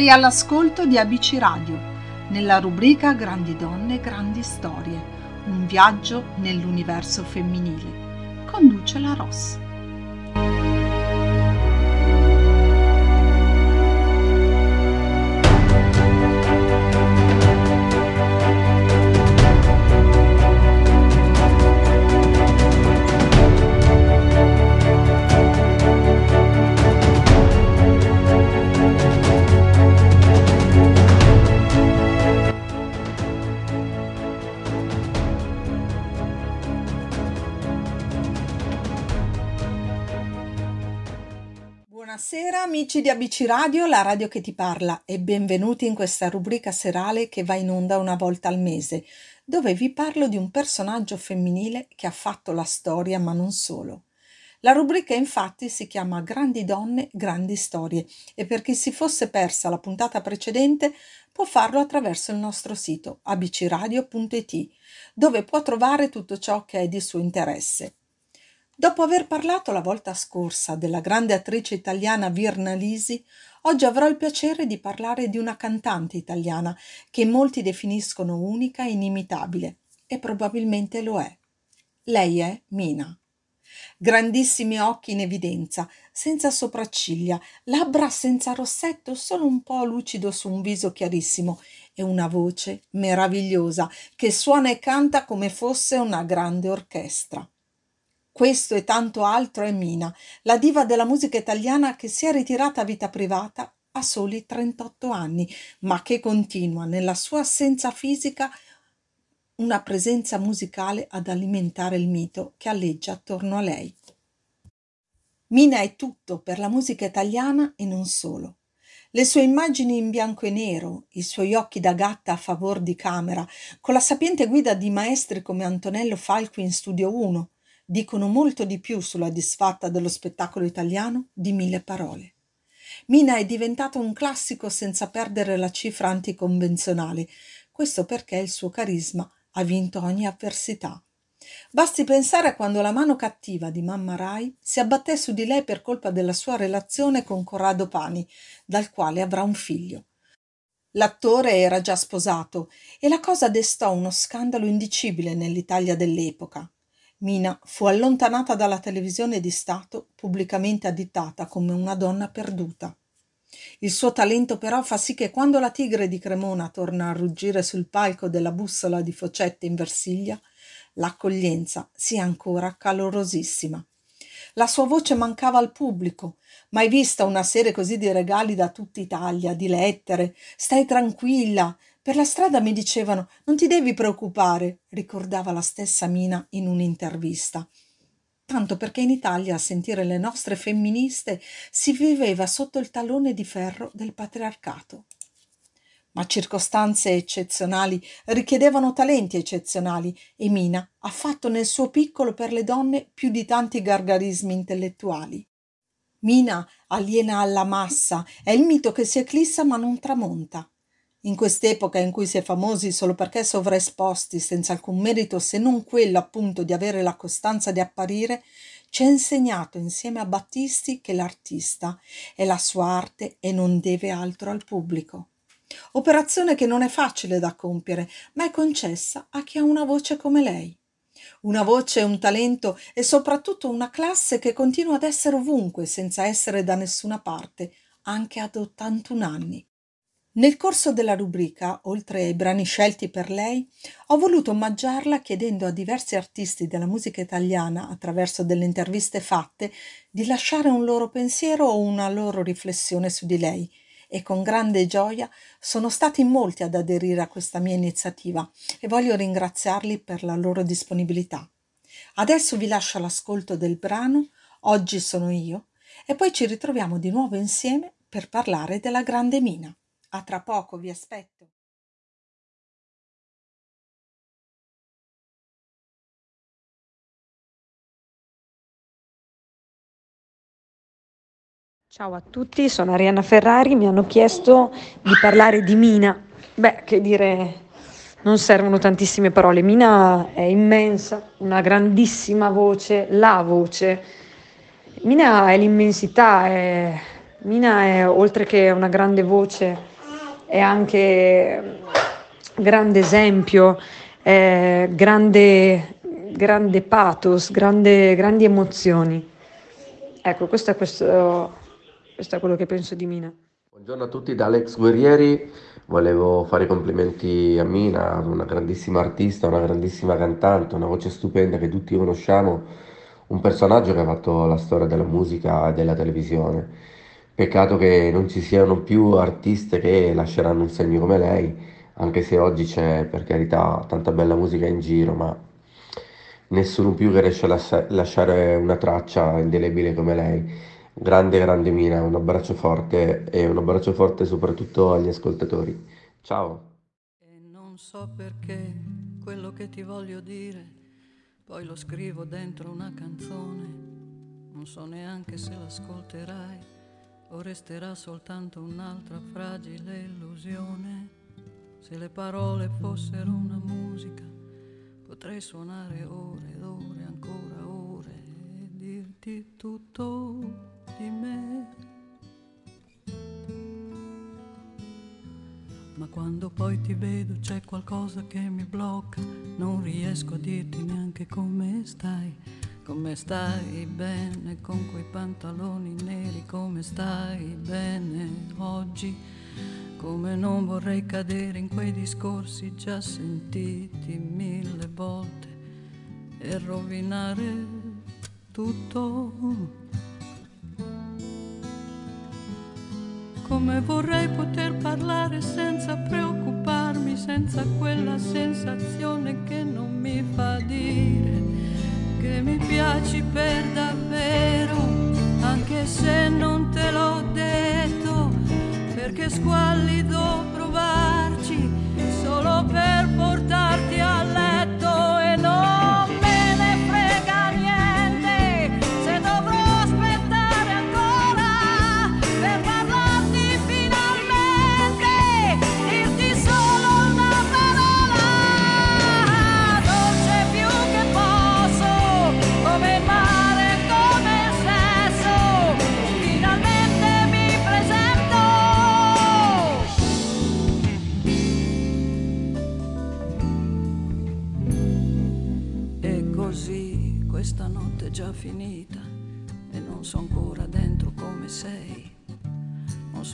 Sei all'ascolto di ABC Radio, nella rubrica Grandi donne, grandi storie, un viaggio nell'universo femminile. Conduce la Ross. Amici di ABC Radio, la radio che ti parla e benvenuti in questa rubrica serale che va in onda una volta al mese, dove vi parlo di un personaggio femminile che ha fatto la storia ma non solo. La rubrica infatti si chiama Grandi donne, grandi storie e per chi si fosse persa la puntata precedente può farlo attraverso il nostro sito abcradio.it dove può trovare tutto ciò che è di suo interesse. Dopo aver parlato la volta scorsa della grande attrice italiana Virna Lisi, oggi avrò il piacere di parlare di una cantante italiana che molti definiscono unica e inimitabile, e probabilmente lo è. Lei è Mina. Grandissimi occhi in evidenza, senza sopracciglia, labbra senza rossetto, solo un po' lucido su un viso chiarissimo e una voce meravigliosa che suona e canta come fosse una grande orchestra. Questo e tanto altro è Mina, la diva della musica italiana che si è ritirata a vita privata a soli 38 anni, ma che continua nella sua assenza fisica una presenza musicale ad alimentare il mito che alleggia attorno a lei. Mina è tutto per la musica italiana e non solo. Le sue immagini in bianco e nero, i suoi occhi da gatta a favor di camera, con la sapiente guida di maestri come Antonello Falco in Studio 1, dicono molto di più sulla disfatta dello spettacolo italiano di mille parole. Mina è diventato un classico senza perdere la cifra anticonvenzionale, questo perché il suo carisma ha vinto ogni avversità. Basti pensare a quando la mano cattiva di mamma Rai si abbatté su di lei per colpa della sua relazione con Corrado Pani, dal quale avrà un figlio. L'attore era già sposato e la cosa destò uno scandalo indicibile nell'Italia dell'epoca. Mina fu allontanata dalla televisione di Stato, pubblicamente additata come una donna perduta. Il suo talento però fa sì che quando la tigre di Cremona torna a ruggire sul palco della bussola di Focette in Versiglia, l'accoglienza sia ancora calorosissima. La sua voce mancava al pubblico, mai vista una serie così di regali da tutta Italia, di lettere. Stai tranquilla, per la strada mi dicevano non ti devi preoccupare, ricordava la stessa Mina in un'intervista. Tanto perché in Italia a sentire le nostre femministe si viveva sotto il tallone di ferro del patriarcato. Ma circostanze eccezionali richiedevano talenti eccezionali e Mina ha fatto nel suo piccolo per le donne più di tanti gargarismi intellettuali. Mina aliena alla massa, è il mito che si eclissa ma non tramonta. In quest'epoca in cui si è famosi solo perché sovraesposti, senza alcun merito se non quello appunto di avere la costanza di apparire, ci ha insegnato insieme a Battisti che l'artista è la sua arte e non deve altro al pubblico. Operazione che non è facile da compiere, ma è concessa a chi ha una voce come lei. Una voce, un talento e soprattutto una classe che continua ad essere ovunque senza essere da nessuna parte, anche ad 81 anni. Nel corso della rubrica, oltre ai brani scelti per lei, ho voluto omaggiarla chiedendo a diversi artisti della musica italiana, attraverso delle interviste fatte, di lasciare un loro pensiero o una loro riflessione su di lei. E con grande gioia sono stati molti ad aderire a questa mia iniziativa e voglio ringraziarli per la loro disponibilità. Adesso vi lascio l'ascolto del brano Oggi sono io e poi ci ritroviamo di nuovo insieme per parlare della grande mina. A tra poco, vi aspetto. Ciao a tutti, sono Arianna Ferrari, mi hanno chiesto di parlare di Mina. Beh, che dire, non servono tantissime parole. Mina è immensa, una grandissima voce, la voce. Mina è l'immensità, è Mina è, oltre che una grande voce, è anche grande esempio, grande, grande pathos, grande, grandi emozioni. Ecco, questo è, questo, questo è quello che penso di Mina. Buongiorno a tutti da Alex Guerrieri, volevo fare i complimenti a Mina, una grandissima artista, una grandissima cantante, una voce stupenda che tutti conosciamo, un personaggio che ha fatto la storia della musica e della televisione. Peccato che non ci siano più artiste che lasceranno un segno come lei, anche se oggi c'è per carità tanta bella musica in giro, ma nessuno più che riesce a lasciare una traccia indelebile come lei. Grande, grande Mina, un abbraccio forte e un abbraccio forte soprattutto agli ascoltatori. Ciao. E non so perché quello che ti voglio dire, poi lo scrivo dentro una canzone. Non so neanche se l'ascolterai o resterà soltanto un'altra fragile illusione. Se le parole fossero una musica, potrei suonare ore ed ore, ancora ore e dirti tutto di me. Ma quando poi ti vedo c'è qualcosa che mi blocca, non riesco a dirti neanche come stai, come stai bene con quei pantaloni neri, come stai bene oggi, come non vorrei cadere in quei discorsi già sentiti mille volte e rovinare tutto. come vorrei poter parlare senza preoccuparmi, senza quella sensazione che non mi fa dire per davvero, anche se non te l'ho detto, perché squallido provarci solo per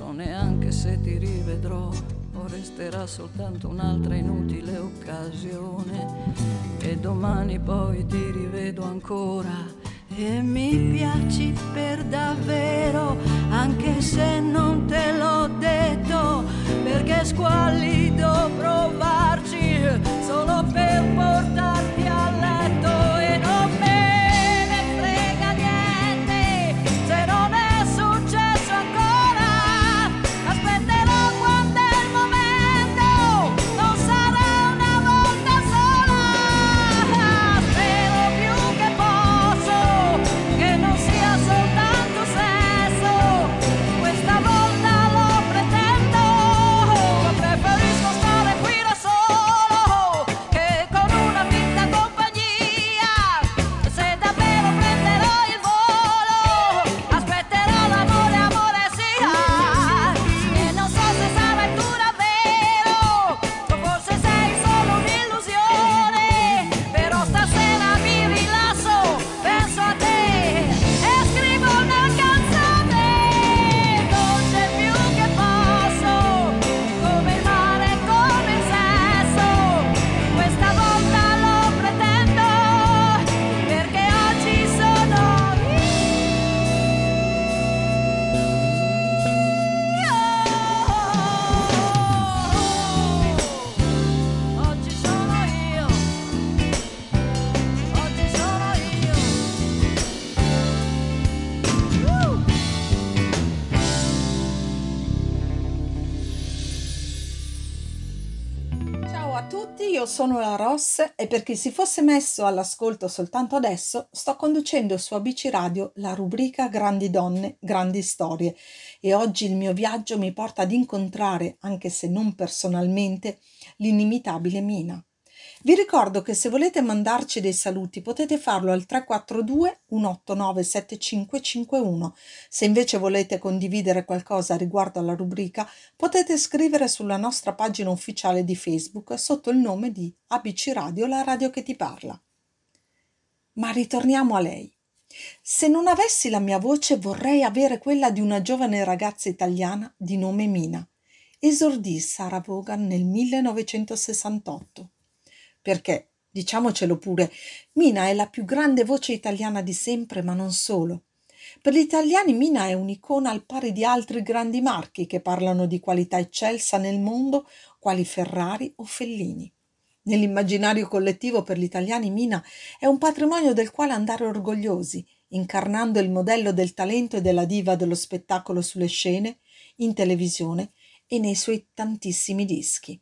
Non so neanche se ti rivedrò o resterà soltanto un'altra inutile occasione. E domani poi ti rivedo ancora e mi piaci per davvero, anche se non te l'ho detto, perché squallido provarci sono la Ross e per chi si fosse messo all'ascolto soltanto adesso, sto conducendo su ABC Radio la rubrica Grandi donne, grandi storie e oggi il mio viaggio mi porta ad incontrare, anche se non personalmente, l'inimitabile Mina. Vi ricordo che se volete mandarci dei saluti potete farlo al 342 189 7551. Se invece volete condividere qualcosa riguardo alla rubrica potete scrivere sulla nostra pagina ufficiale di Facebook sotto il nome di ABC Radio, la radio che ti parla. Ma ritorniamo a lei. Se non avessi la mia voce vorrei avere quella di una giovane ragazza italiana di nome Mina. Esordì Sarah Vaughan nel 1968 perché, diciamocelo pure, Mina è la più grande voce italiana di sempre, ma non solo. Per gli italiani Mina è un'icona al pari di altri grandi marchi che parlano di qualità eccelsa nel mondo, quali Ferrari o Fellini. Nell'immaginario collettivo per gli italiani Mina è un patrimonio del quale andare orgogliosi, incarnando il modello del talento e della diva dello spettacolo sulle scene, in televisione e nei suoi tantissimi dischi.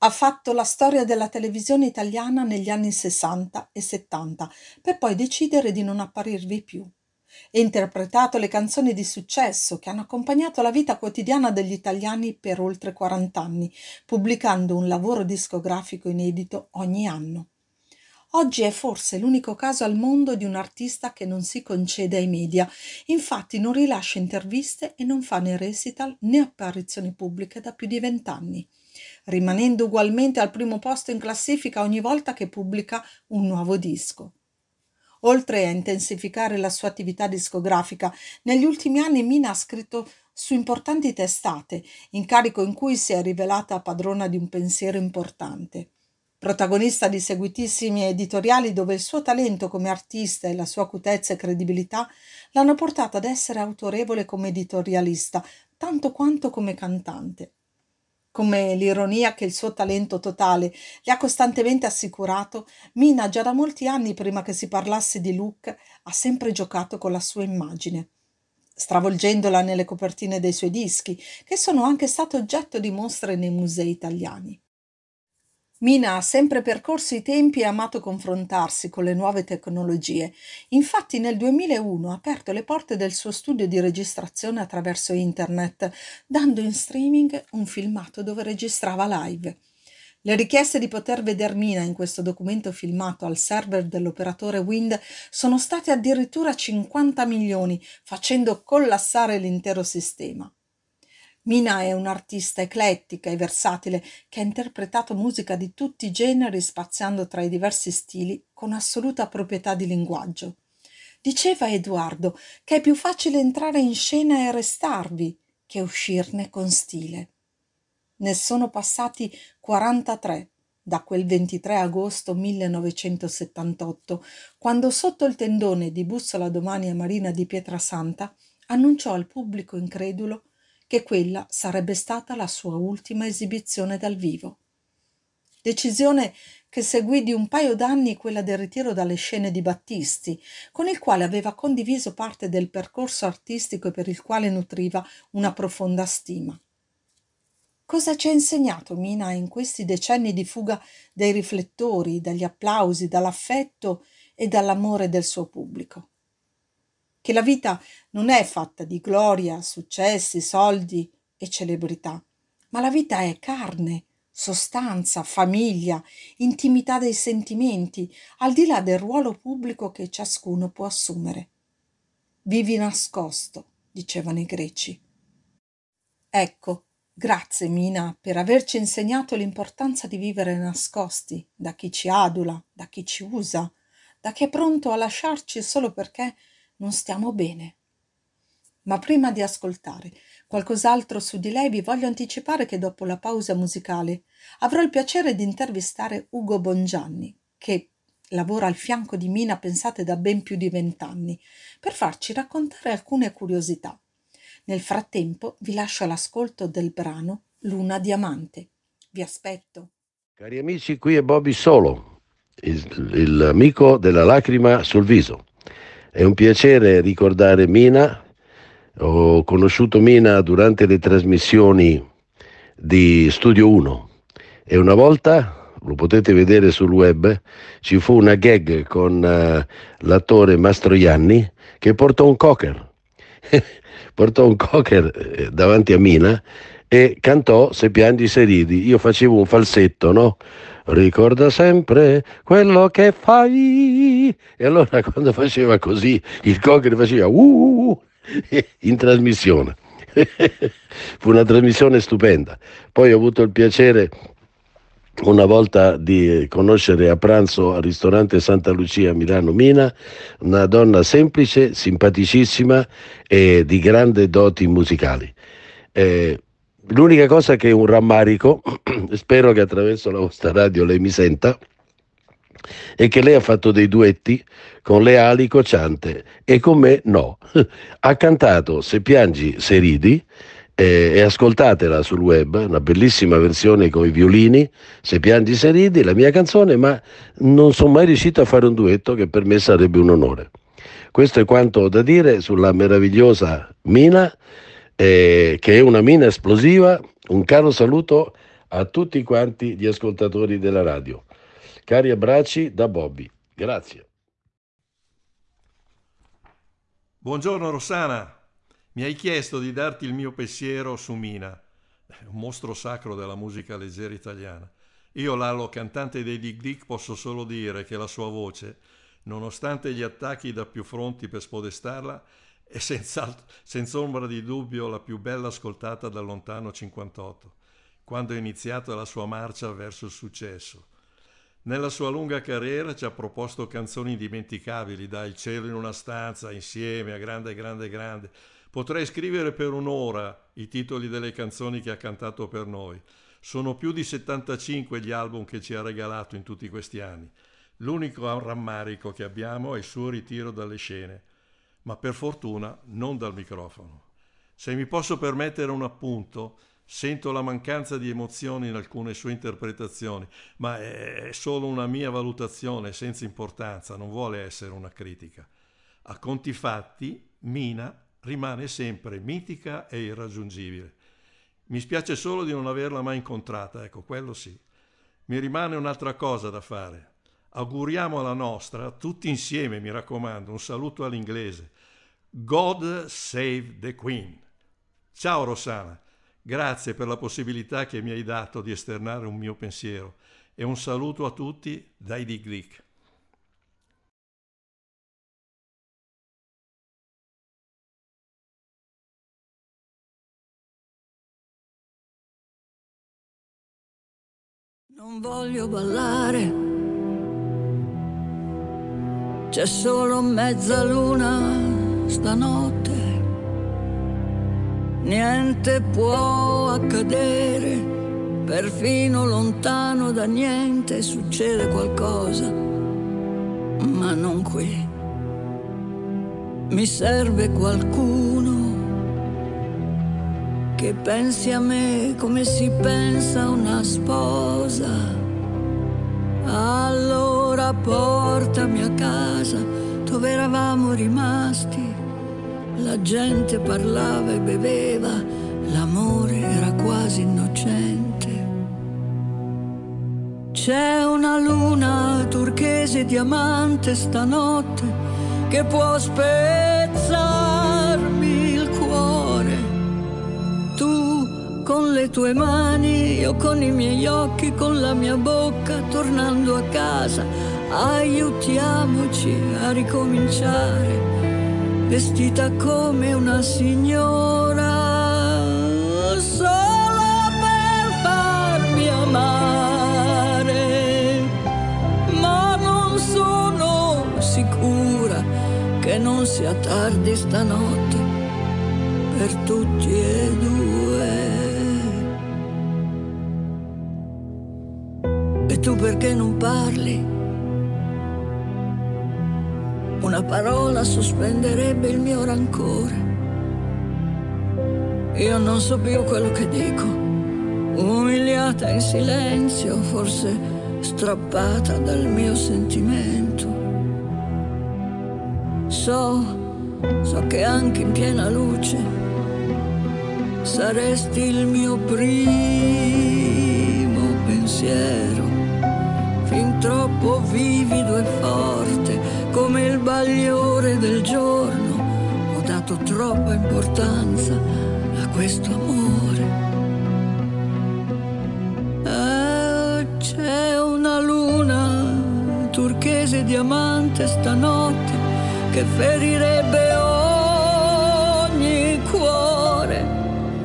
Ha fatto la storia della televisione italiana negli anni 60 e 70 per poi decidere di non apparirvi più. Ha interpretato le canzoni di successo che hanno accompagnato la vita quotidiana degli italiani per oltre 40 anni, pubblicando un lavoro discografico inedito ogni anno. Oggi è forse l'unico caso al mondo di un artista che non si concede ai media, infatti non rilascia interviste e non fa né recital né apparizioni pubbliche da più di vent'anni rimanendo ugualmente al primo posto in classifica ogni volta che pubblica un nuovo disco. Oltre a intensificare la sua attività discografica, negli ultimi anni Mina ha scritto su importanti testate, incarico in cui si è rivelata padrona di un pensiero importante. Protagonista di seguitissimi editoriali dove il suo talento come artista e la sua acutezza e credibilità l'hanno portata ad essere autorevole come editorialista, tanto quanto come cantante come l'ironia che il suo talento totale le ha costantemente assicurato, Mina già da molti anni prima che si parlasse di Luke ha sempre giocato con la sua immagine, stravolgendola nelle copertine dei suoi dischi, che sono anche state oggetto di mostre nei musei italiani. Mina ha sempre percorso i tempi e amato confrontarsi con le nuove tecnologie. Infatti nel 2001 ha aperto le porte del suo studio di registrazione attraverso internet, dando in streaming un filmato dove registrava live. Le richieste di poter veder Mina in questo documento filmato al server dell'operatore Wind sono state addirittura 50 milioni, facendo collassare l'intero sistema. Mina è un'artista eclettica e versatile che ha interpretato musica di tutti i generi spaziando tra i diversi stili con assoluta proprietà di linguaggio. Diceva Edoardo che è più facile entrare in scena e restarvi che uscirne con stile. Ne sono passati 43 da quel 23 agosto 1978, quando sotto il tendone di Bussola Domani a Marina di Pietrasanta annunciò al pubblico incredulo che quella sarebbe stata la sua ultima esibizione dal vivo. Decisione che seguì di un paio d'anni quella del ritiro dalle scene di Battisti, con il quale aveva condiviso parte del percorso artistico e per il quale nutriva una profonda stima. Cosa ci ha insegnato Mina in questi decenni di fuga dai riflettori, dagli applausi, dall'affetto e dall'amore del suo pubblico? che la vita non è fatta di gloria, successi, soldi e celebrità, ma la vita è carne, sostanza, famiglia, intimità dei sentimenti, al di là del ruolo pubblico che ciascuno può assumere. Vivi nascosto, dicevano i greci. Ecco, grazie Mina per averci insegnato l'importanza di vivere nascosti da chi ci adula, da chi ci usa, da chi è pronto a lasciarci solo perché non stiamo bene. Ma prima di ascoltare qualcos'altro su di lei vi voglio anticipare che dopo la pausa musicale avrò il piacere di intervistare Ugo Bongianni, che lavora al fianco di Mina pensate da ben più di vent'anni, per farci raccontare alcune curiosità. Nel frattempo vi lascio all'ascolto del brano Luna Diamante. Vi aspetto. Cari amici, qui è Bobby Solo, l'amico della lacrima sul viso. È un piacere ricordare Mina. Ho conosciuto Mina durante le trasmissioni di Studio 1 e una volta, lo potete vedere sul web, ci fu una gag con uh, l'attore Mastroianni che portò un cocker. portò un cocker eh, davanti a Mina e cantò Se piangi se ridi. Io facevo un falsetto, no? ricorda sempre quello che fai. E allora quando faceva così, il cocker faceva uh, uh, uh in trasmissione. Fu una trasmissione stupenda. Poi ho avuto il piacere una volta di conoscere a pranzo al ristorante Santa Lucia Milano Mina, una donna semplice, simpaticissima e di grandi doti musicali. Eh, l'unica cosa che è un rammarico, spero che attraverso la vostra radio lei mi senta, è che lei ha fatto dei duetti con le ali cocciante e con me no. Ha cantato Se piangi, se ridi eh, e ascoltatela sul web, una bellissima versione con i violini, Se piangi, se ridi, la mia canzone, ma non sono mai riuscito a fare un duetto che per me sarebbe un onore. Questo è quanto ho da dire sulla meravigliosa Mina, eh, che è una mina esplosiva. Un caro saluto a tutti quanti gli ascoltatori della radio. Cari abbracci da Bobby. Grazie. Buongiorno Rossana, mi hai chiesto di darti il mio pensiero su Mina, un mostro sacro della musica leggera italiana. Io, Lalo, cantante dei Dick Dick, posso solo dire che la sua voce, nonostante gli attacchi da più fronti per spodestarla, è senza, senza ombra di dubbio la più bella ascoltata dal lontano 58, quando è iniziata la sua marcia verso il successo nella sua lunga carriera ci ha proposto canzoni indimenticabili, da Il cielo in una stanza, Insieme, a Grande, Grande, Grande. Potrei scrivere per un'ora i titoli delle canzoni che ha cantato per noi. Sono più di 75 gli album che ci ha regalato in tutti questi anni. L'unico rammarico che abbiamo è il suo ritiro dalle scene, ma per fortuna non dal microfono. Se mi posso permettere un appunto, Sento la mancanza di emozioni in alcune sue interpretazioni, ma è solo una mia valutazione senza importanza, non vuole essere una critica. A conti fatti, Mina rimane sempre mitica e irraggiungibile. Mi spiace solo di non averla mai incontrata, ecco, quello sì. Mi rimane un'altra cosa da fare. Auguriamo alla nostra, tutti insieme, mi raccomando, un saluto all'inglese. God save the Queen. Ciao Rossana. Grazie per la possibilità che mi hai dato di esternare un mio pensiero e un saluto a tutti dai Dig Glick. Non voglio ballare, c'è solo mezzaluna stanotte niente può accadere, perfino lontano da niente succede qualcosa, ma non qui. Mi serve qualcuno che pensi a me come si pensa a una sposa. Allora portami a casa dove eravamo rimasti la gente parlava e beveva, l'amore era quasi innocente. C'è una luna turchese diamante stanotte che può spezzarmi il cuore. Tu con le tue mani, io con i miei occhi, con la mia bocca, tornando a casa, aiutiamoci a ricominciare vestita come una signora, solo per farmi amare. Ma non sono sicura che non sia tardi stanotte per tutti e due. E tu perché non parli? Una parola sospenderebbe il mio rancore. Io non so più quello che dico, umiliata in silenzio, forse strappata dal mio sentimento. So, so che anche in piena luce saresti il mio primo pensiero, fin troppo vivido e forte come il bagliore del giorno, ho dato troppa importanza a questo amore. Eh, c'è un turchese diamante stanotte che ferirebbe ogni cuore.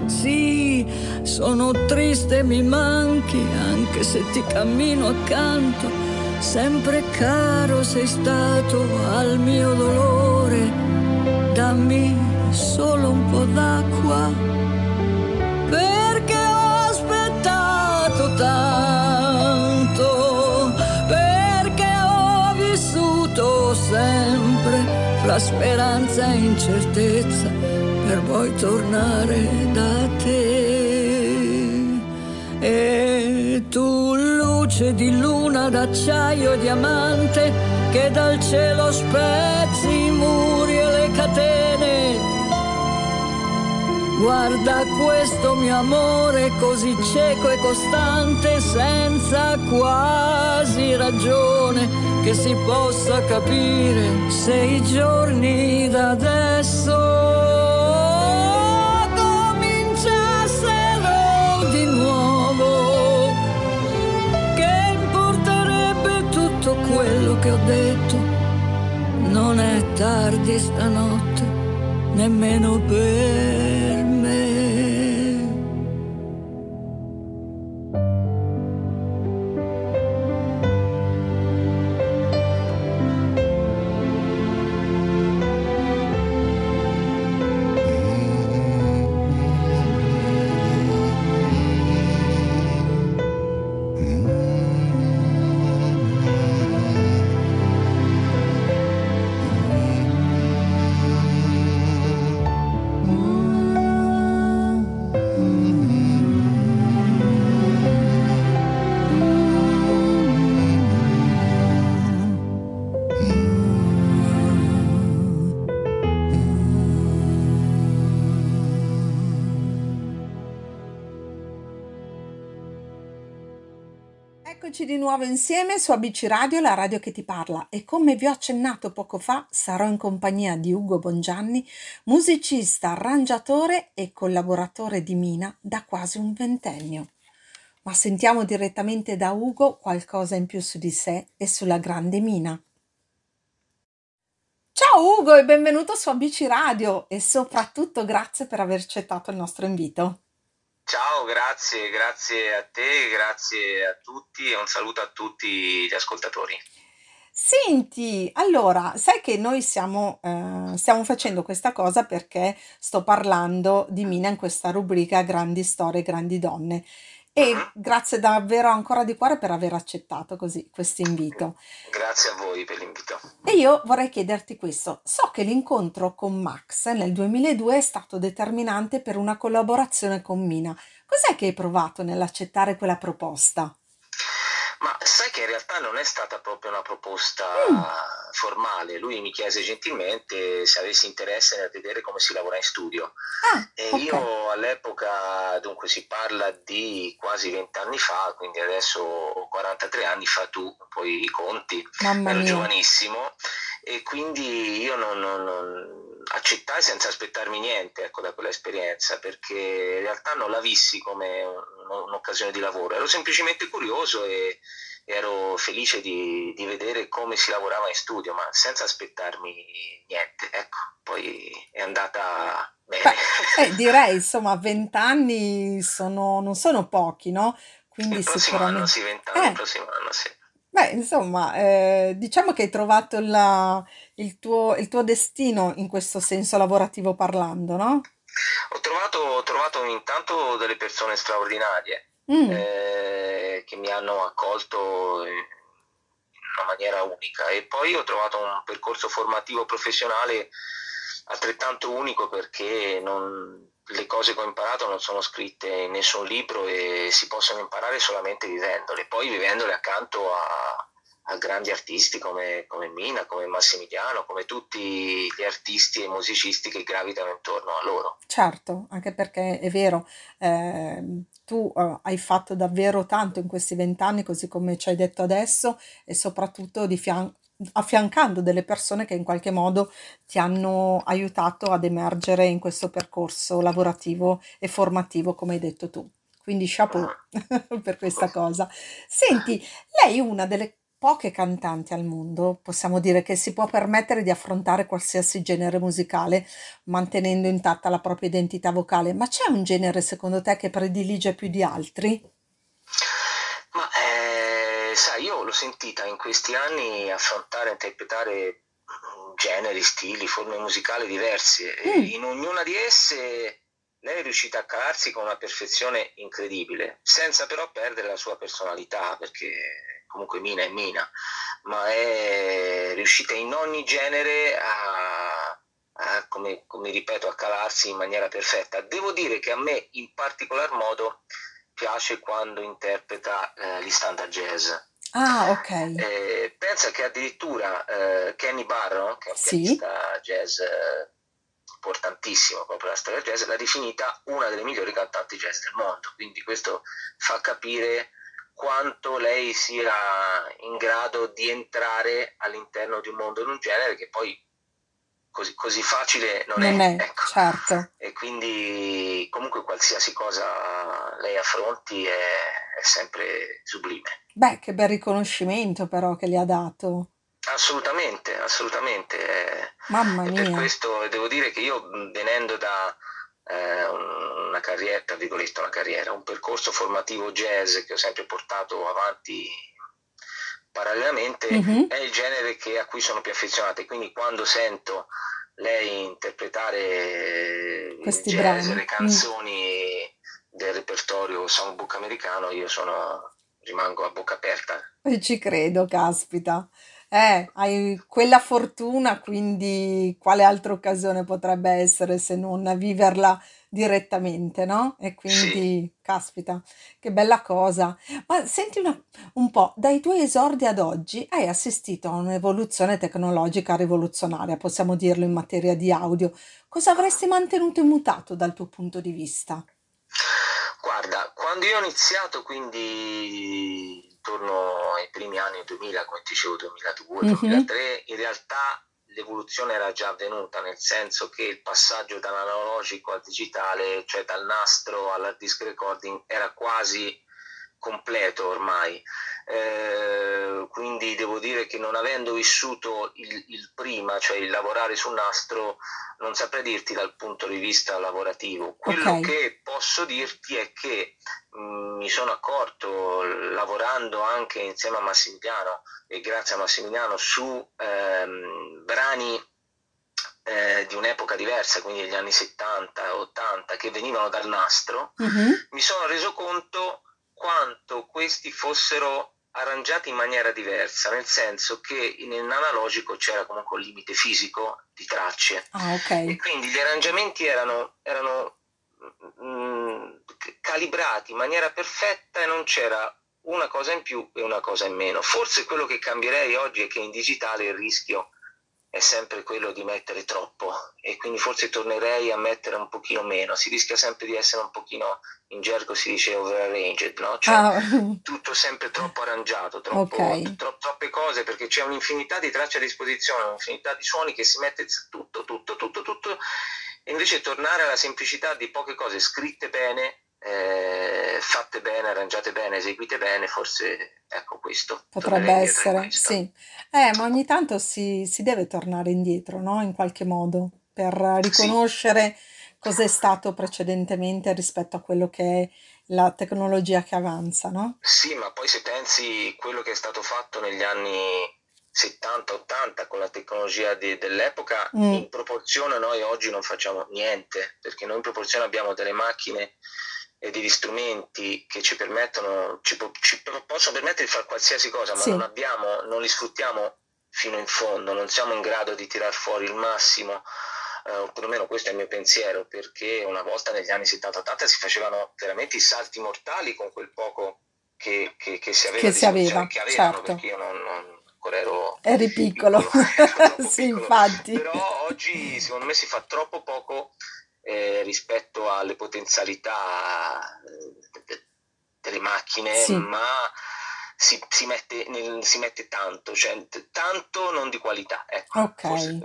Sì, sono triste, mi manchi, anche se ti cammino accanto. Sempre caro sei stato al mio dolore. Dammi solo un po' d'acqua perché ho aspettato tanto, perché ho vissuto sempre fra speranza e incertezza per poi tornare da te. E tu luce di luna d'acciaio e diamante che dal cielo spezzi i muri e le catene. Guarda questo mio amore così cieco e costante, senza quasi ragione che si possa capire se i giorni da adesso tardi stanotte nemmeno per me. Di nuovo insieme su ABC Radio, la radio che ti parla e come vi ho accennato poco fa sarò in compagnia di Ugo Bongianni, musicista, arrangiatore e collaboratore di Mina da quasi un ventennio. Ma sentiamo direttamente da Ugo qualcosa in più su di sé e sulla grande Mina. Ciao Ugo e benvenuto su ABC Radio e soprattutto grazie per aver accettato il nostro invito. Ciao, grazie, grazie a te, grazie a tutti e un saluto a tutti gli ascoltatori. Senti, allora, sai che noi siamo, eh, stiamo facendo questa cosa perché sto parlando di Mina in questa rubrica Grandi storie, grandi donne. E Mhm. grazie davvero ancora di cuore per aver accettato così questo invito. Grazie a voi per l'invito. E io vorrei chiederti questo. So che l'incontro con Max nel 2002 è stato determinante per una collaborazione con Mina. Cos'è che hai provato nell'accettare quella proposta? Ma sai che in realtà non è stata proprio una proposta Mm, formale, lui mi chiese gentilmente se avessi interesse nel vedere come si lavora in studio. Ah, E ok. io all'epoca, dunque si parla di quasi vent'anni fa, quindi adesso ho 43 anni, fa tu poi i conti, Mamma ero mia. giovanissimo e quindi io non, non- non- accettai senza aspettarmi niente ecco, da quella esperienza perché in realtà non la vissi come un'occasione di lavoro, ero semplicemente curioso e ero felice di, di vedere come si lavorava in studio, ma senza aspettarmi niente. Ecco, poi è andata bene. Beh, eh, direi, insomma, vent'anni sono, non sono pochi, no? Quindi Il prossimo anno, sicuramente... sì, vent'anni, il Eh, prossimo anno, sì. beh, insomma, eh, diciamo che hai trovato la- il tuo, il tuo destino in questo senso lavorativo parlando, no? Ho trovato, ho trovato intanto delle persone straordinarie Mm, eh, che mi hanno accolto in una maniera unica. E poi ho trovato un percorso formativo professionale altrettanto unico perché non- le cose che ho imparato non sono scritte in nessun libro e si possono imparare solamente vivendole, poi vivendole accanto a, a grandi artisti come, come Mina, come Massimiliano, come tutti gli artisti e musicisti che gravitano intorno a loro. certo, anche perché è vero, ehm, tu eh, hai fatto davvero tanto in questi vent'anni, così come ci hai detto adesso, e soprattutto di fian- affiancando delle persone che in qualche modo ti hanno aiutato ad emergere in questo percorso lavorativo e formativo, come hai detto tu. Quindi chapeau per questa cosa. Senti, lei una delle poche cantanti al mondo, possiamo dire che si può permettere di affrontare qualsiasi genere musicale mantenendo intatta la propria identità vocale, ma c'è un genere secondo te che predilige più di altri? Ma eh, sai, io l'ho sentita in questi anni affrontare, interpretare generi, stili, forme musicali diverse. Mm. In ognuna di esse lei è riuscita a calarsi con una perfezione incredibile, senza però perdere la sua personalità, perché comunque Mina è Mina, ma è riuscita in ogni genere a, a come, come, ripeto, a calarsi in maniera perfetta. Devo dire che a me in particolar modo piace quando interpreta eh, gli standard jazz. Ah, ok. Eh, pensa che addirittura eh, Kenny Barron, che è un sì. pianista jazz eh, importantissimo proprio la storia jazz, l'ha definita una delle migliori cantanti jazz del mondo. Quindi questo fa capire quanto lei sia in grado di entrare all'interno di un mondo, di un genere che poi così, così facile non, non è. è ecco. certo. E quindi comunque qualsiasi cosa lei affronti è, è sempre sublime. Beh, che bel riconoscimento però che le ha dato. Assolutamente, assolutamente. Mamma mia. E per questo devo dire che io venendo da eh, una carriera, tra virgolette, una carriera, un percorso formativo jazz che ho sempre portato avanti parallelamente, mm-hmm. è il genere che, a cui sono più affezionato. quindi quando sento lei interpretare Questi jazz, brani. le canzoni mm. del repertorio songbook americano, io sono, rimango a bocca aperta. E ci credo, caspita. Eh, hai quella fortuna, quindi quale altra occasione potrebbe essere se non viverla direttamente, no? E Sì. quindi, caspita, che bella cosa. Ma senti una- un po', dai tuoi esordi ad oggi hai assistito a un'evoluzione tecnologica rivoluzionaria, possiamo dirlo in materia di audio. Cosa avresti mantenuto immutato dal tuo punto di vista? Guarda, quando io ho iniziato, quindi intorno ai primi anni 2000, come dicevo 2002-2003, in realtà l'evoluzione era già avvenuta, nel senso che il passaggio dall'analogico al digitale, cioè dal nastro all'hard disk recording, era quasi completo ormai. Eh, quindi devo dire che non avendo vissuto il, il, prima, cioè il lavorare sul nastro, non saprei dirti dal punto di vista lavorativo. Quello okay. che posso dirti è che mh, mm, mi sono accorto, lavorando anche insieme a Massimiliano e grazie a Massimiliano, su ehm, brani eh, di un'epoca diversa, quindi degli anni 70, 80, che venivano dal nastro, mm-hmm. mi sono reso conto quanto questi fossero arrangiati in maniera diversa, nel senso che nell'analogico c'era comunque un limite fisico di tracce ah, okay. e quindi gli arrangiamenti erano, erano mh, mm, calibrati in maniera perfetta e non c'era una cosa in più e una cosa in meno. Forse quello che cambierei oggi è che in digitale il rischio è sempre quello di mettere troppo e quindi forse tornerei a mettere un pochino meno, si rischia sempre di essere un pochino, in gergo si dice overarranged, no? cioè ah. tutto sempre troppo arrangiato, troppo, okay. tro- troppe cose perché c'è un'infinità di tracce a disposizione, un'infinità di suoni che si mette tutto, tutto, tutto, tutto e invece tornare alla semplicità di poche cose scritte bene eh, fatte bene, arrangiate bene, eseguite bene, forse ecco questo. Potrebbe essere, sì. Eh, ma ogni tanto si, si, deve tornare indietro, no? In qualche modo, per riconoscere sì. cos'è stato precedentemente rispetto a quello che è la tecnologia che avanza, no? Sì, ma poi se pensi quello che è stato fatto negli anni 70-80 con la tecnologia di, dell'epoca, mm. in proporzione noi oggi non facciamo niente, perché noi in proporzione abbiamo delle macchine e degli strumenti che ci permettono, ci, ci possono permettere di fare qualsiasi cosa, ma sì. non abbiamo, non li sfruttiamo fino in fondo, non siamo in grado di tirar fuori il massimo, eh, perlomeno questo è il mio pensiero, perché una volta negli anni 70-80 si facevano veramente i salti mortali con quel poco che, che, che si aveva, che, si aveva che avevano, certo. perché io non, non ancora ero eri piccolo, piccolo sì piccolo. infatti però oggi secondo me si fa troppo poco eh, rispetto alle potenzialità eh, delle macchine, sì. ma si, si, mette nel, si, mette, tanto, cioè tanto non di qualità. Ecco, ok.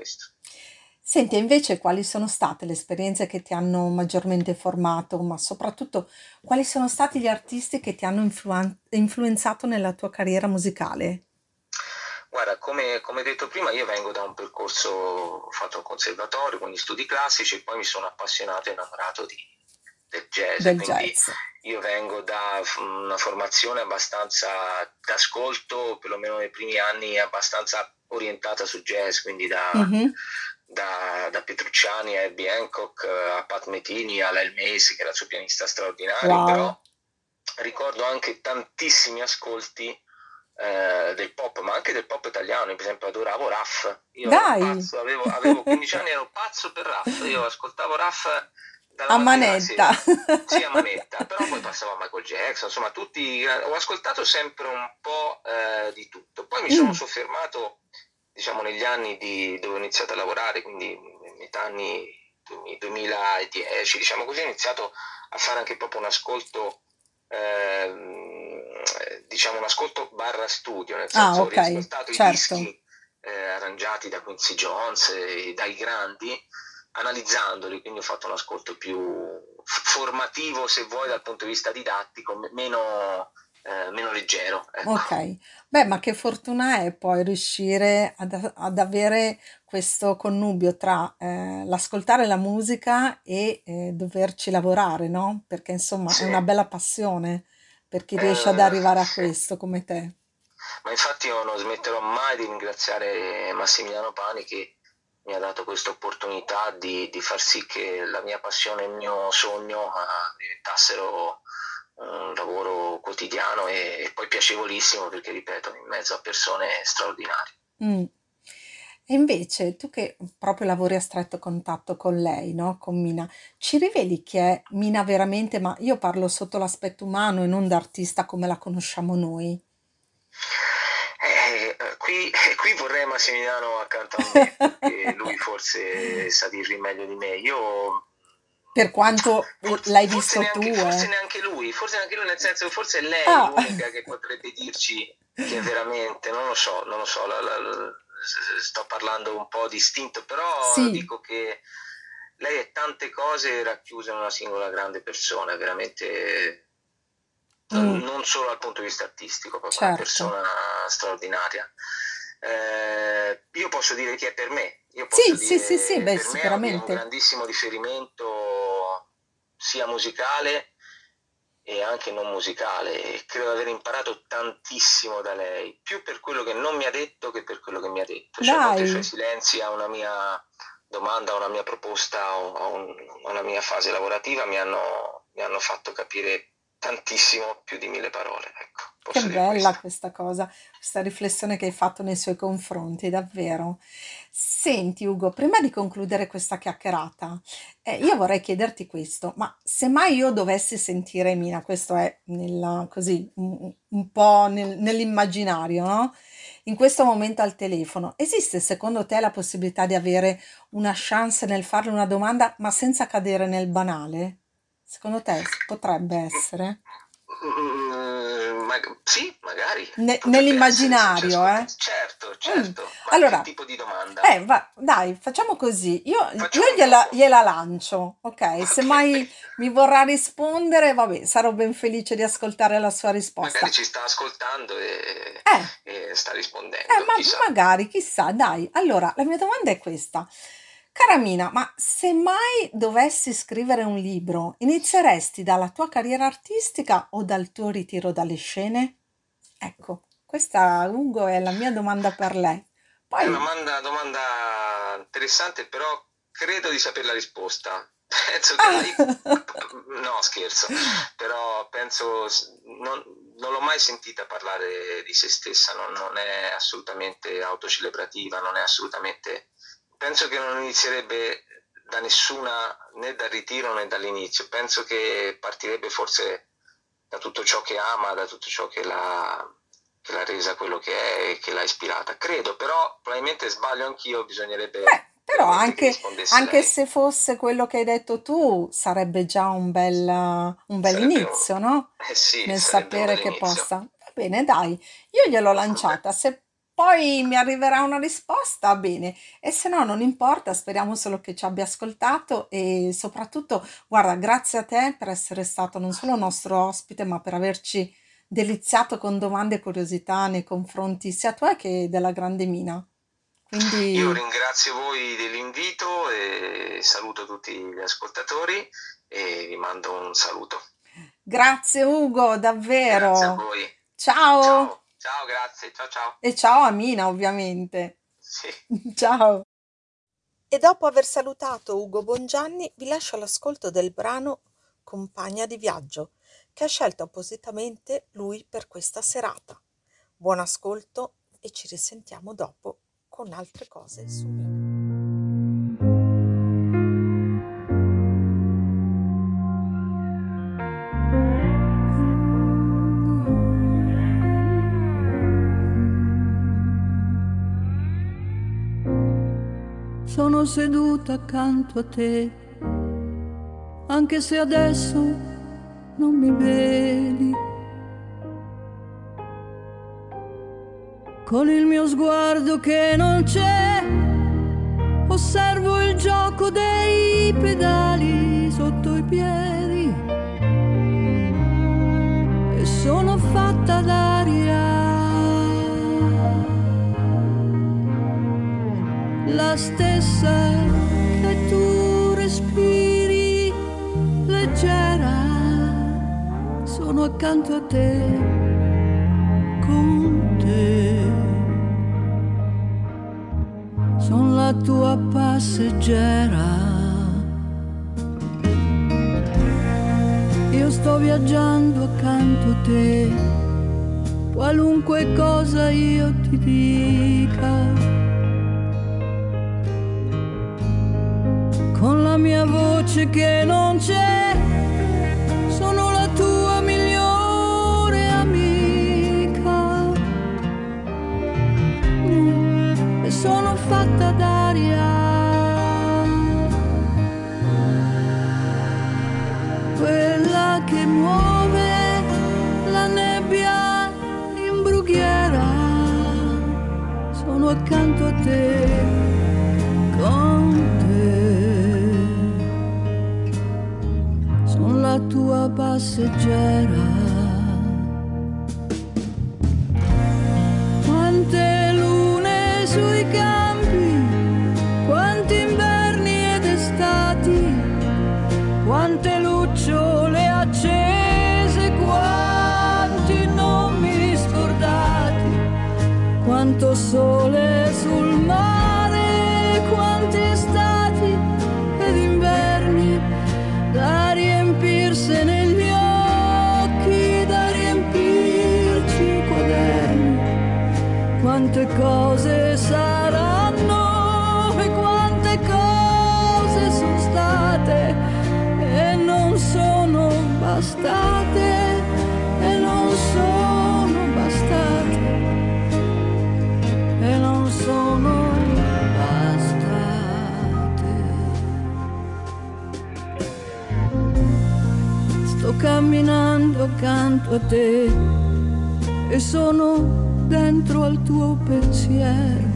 Senti, invece quali sono state le esperienze che ti hanno maggiormente formato, ma soprattutto quali sono stati gli artisti che ti hanno influ- influenzato nella tua carriera musicale? Guarda, come, come, detto prima, io vengo da un percorso, fatto un conservatorio, quindi studi classici, e poi mi sono appassionato e innamorato di, del jazz. Del jazz. Io vengo da una formazione abbastanza d'ascolto, perlomeno nei primi anni, abbastanza orientata su jazz, quindi da, mm-hmm. da, da, Petrucciani a Herbie Hancock a Pat Metini a Lyle Macy, che era il suo pianista straordinario, wow. però ricordo anche tantissimi ascolti eh, del pop, ma anche del pop italiano. Per esempio, adoravo Raff. Io pazzo, avevo, avevo 15 anni, ero pazzo per Raff. Io ascoltavo Raff a manetta. Sì, a manetta, però poi passavo a Michael Jackson, insomma, tutti, ho ascoltato sempre un po' eh, di tutto. Poi mi sono mm. soffermato, diciamo, negli anni di, dove ho iniziato a lavorare, quindi metà anni 2010, diciamo così, ho iniziato a fare anche proprio un ascolto eh, diciamo un ascolto barra studio, nel senso ah, okay. ho ascoltato certo. i dischi eh, arrangiati da Quincy Jones e dai grandi, analizzandoli, quindi ho fatto un ascolto più formativo, se vuoi, dal punto di vista didattico, meno, eh, meno leggero. Ecco. Ok, beh, ma che fortuna è poi riuscire ad, ad avere questo connubio tra eh, l'ascoltare la musica e eh, doverci lavorare, no? Perché insomma sì. è una bella passione per chi riesce ad arrivare a eh, questo come te. Ma infatti io non smetterò mai di ringraziare Massimiliano Pani che mi ha dato questa opportunità di, di far sì che la mia passione e il mio sogno uh, diventassero un lavoro quotidiano e, e, poi piacevolissimo perché, ripeto, in mezzo a persone straordinarie. Mm. E invece tu che proprio lavori a stretto contatto con lei, no? Con Mina, ci riveli chi è Mina veramente, ma io parlo sotto l'aspetto umano e non da artista come la conosciamo noi. Eh, qui, qui, vorrei Massimiliano accanto a me, perché lui forse sa dirvi meglio di me. Io per quanto forse, l'hai visto neanche, tu. Forse eh. neanche lui, forse neanche lui, nel senso che forse è lei ah. l'unica che potrebbe dirci che veramente, non lo so, non lo so, la, la, la, sto parlando un po' distinto, però sì. dico che lei è tante cose racchiuse in una singola grande persona, veramente mm. non solo dal punto di vista artistico, proprio certo. una persona straordinaria. Eh, io posso dire chi è per me. Io posso sì, dire, sì, sì, sì, beh, per me è un grandissimo riferimento sia musicale e anche non musicale. Credo di aver imparato tantissimo da lei, più per quello che non mi ha detto che per quello che mi ha detto. Cioè, Dai. i suoi silenzi a una mia domanda, a una mia proposta, a, un, a una mia fase lavorativa mi hanno, mi hanno fatto capire tantissimo, più di mille parole. Ecco, che bella questo. questa cosa, questa riflessione che hai fatto nei suoi confronti, davvero. Senti Ugo, prima di concludere questa chiacchierata, eh, io vorrei chiederti questo, ma se mai io dovessi sentire Mina, questo è nella, così un, un po' nel, nell'immaginario, no? In questo momento al telefono, esiste secondo te la possibilità di avere una chance nel farle una domanda, ma senza cadere nel banale? Secondo te potrebbe essere? Mm, ma, sì, magari. Ne, nell'immaginario, essere, eh? Certo, certo. Mm. Allora, tipo di domanda? Eh, va, dai, facciamo così. Io, io gliela, gliela, lancio, ok? okay. Se mai mi vorrà rispondere, vabbè, sarò ben felice di ascoltare la sua risposta. Magari ci sta ascoltando e, eh. e sta rispondendo. Eh, ma chissà. magari, chissà, dai. Allora, la mia domanda è questa. Cara Mina, ma se mai dovessi scrivere un libro, inizieresti dalla tua carriera artistica o dal tuo ritiro dalle scene? Ecco, questa, Ugo, è la mia domanda per lei. Poi... È una domanda, domanda interessante, però credo di sapere la risposta. Penso che lei... no, scherzo, però penso... Non, non, l'ho mai sentita parlare di se stessa, non, non è assolutamente autocelebrativa, non è assolutamente penso che non inizierebbe da nessuna, né dal ritiro né dall'inizio, penso che partirebbe forse da tutto ciò che ama, da tutto ciò che l'ha, che l'ha resa quello che è e che l'ha ispirata. Credo, però probabilmente sbaglio anch'io, bisognerebbe... Beh, però anche, anche se fosse quello che hai detto tu, sarebbe già un bel, un bel sarebbe inizio, un... no? Eh sì, Nel sapere che possa... Va bene, dai, io gliel'ho lanciata, se poi mi arriverà una risposta, bene, e se no non importa, speriamo solo che ci abbia ascoltato e soprattutto, guarda, grazie a te per essere stato non solo nostro ospite, ma per averci deliziato con domande e curiosità nei confronti sia tuoi che della grande Mina. Quindi... Io ringrazio voi dell'invito e saluto tutti gli ascoltatori e vi mando un saluto. Grazie Ugo, davvero. Grazie a voi. Ciao. Ciao, ciao grazie. Ciao, ciao. E ciao a Mina, ovviamente. Sì. ciao. E dopo aver salutato Ugo Bongianni, vi lascio all'ascolto del brano Compagna di viaggio, che ha scelto appositamente lui per questa serata. Buon ascolto e ci risentiamo dopo con altre cose su Mina. Sono seduta accanto a te, anche se adesso non mi vedi. Con il mio sguardo che non c'è, osservo il gioco dei pedali sotto i piedi e sono fatta d'aria. Stessa che tu respiri leggera, sono accanto a te, con te. Sono la tua passeggera. Io sto viaggiando accanto a te, qualunque cosa io ti dica. Mia voce che non c'è, sono la tua migliore amica. E sono fatta d'aria. quella che muove la nebbia in brughiera. Sono accanto a te, passeggera. Quante cose saranno e quante cose sono state e non sono bastate e non sono bastate e non sono bastate. Sto camminando accanto a te e sono dentro al tuo pensiero.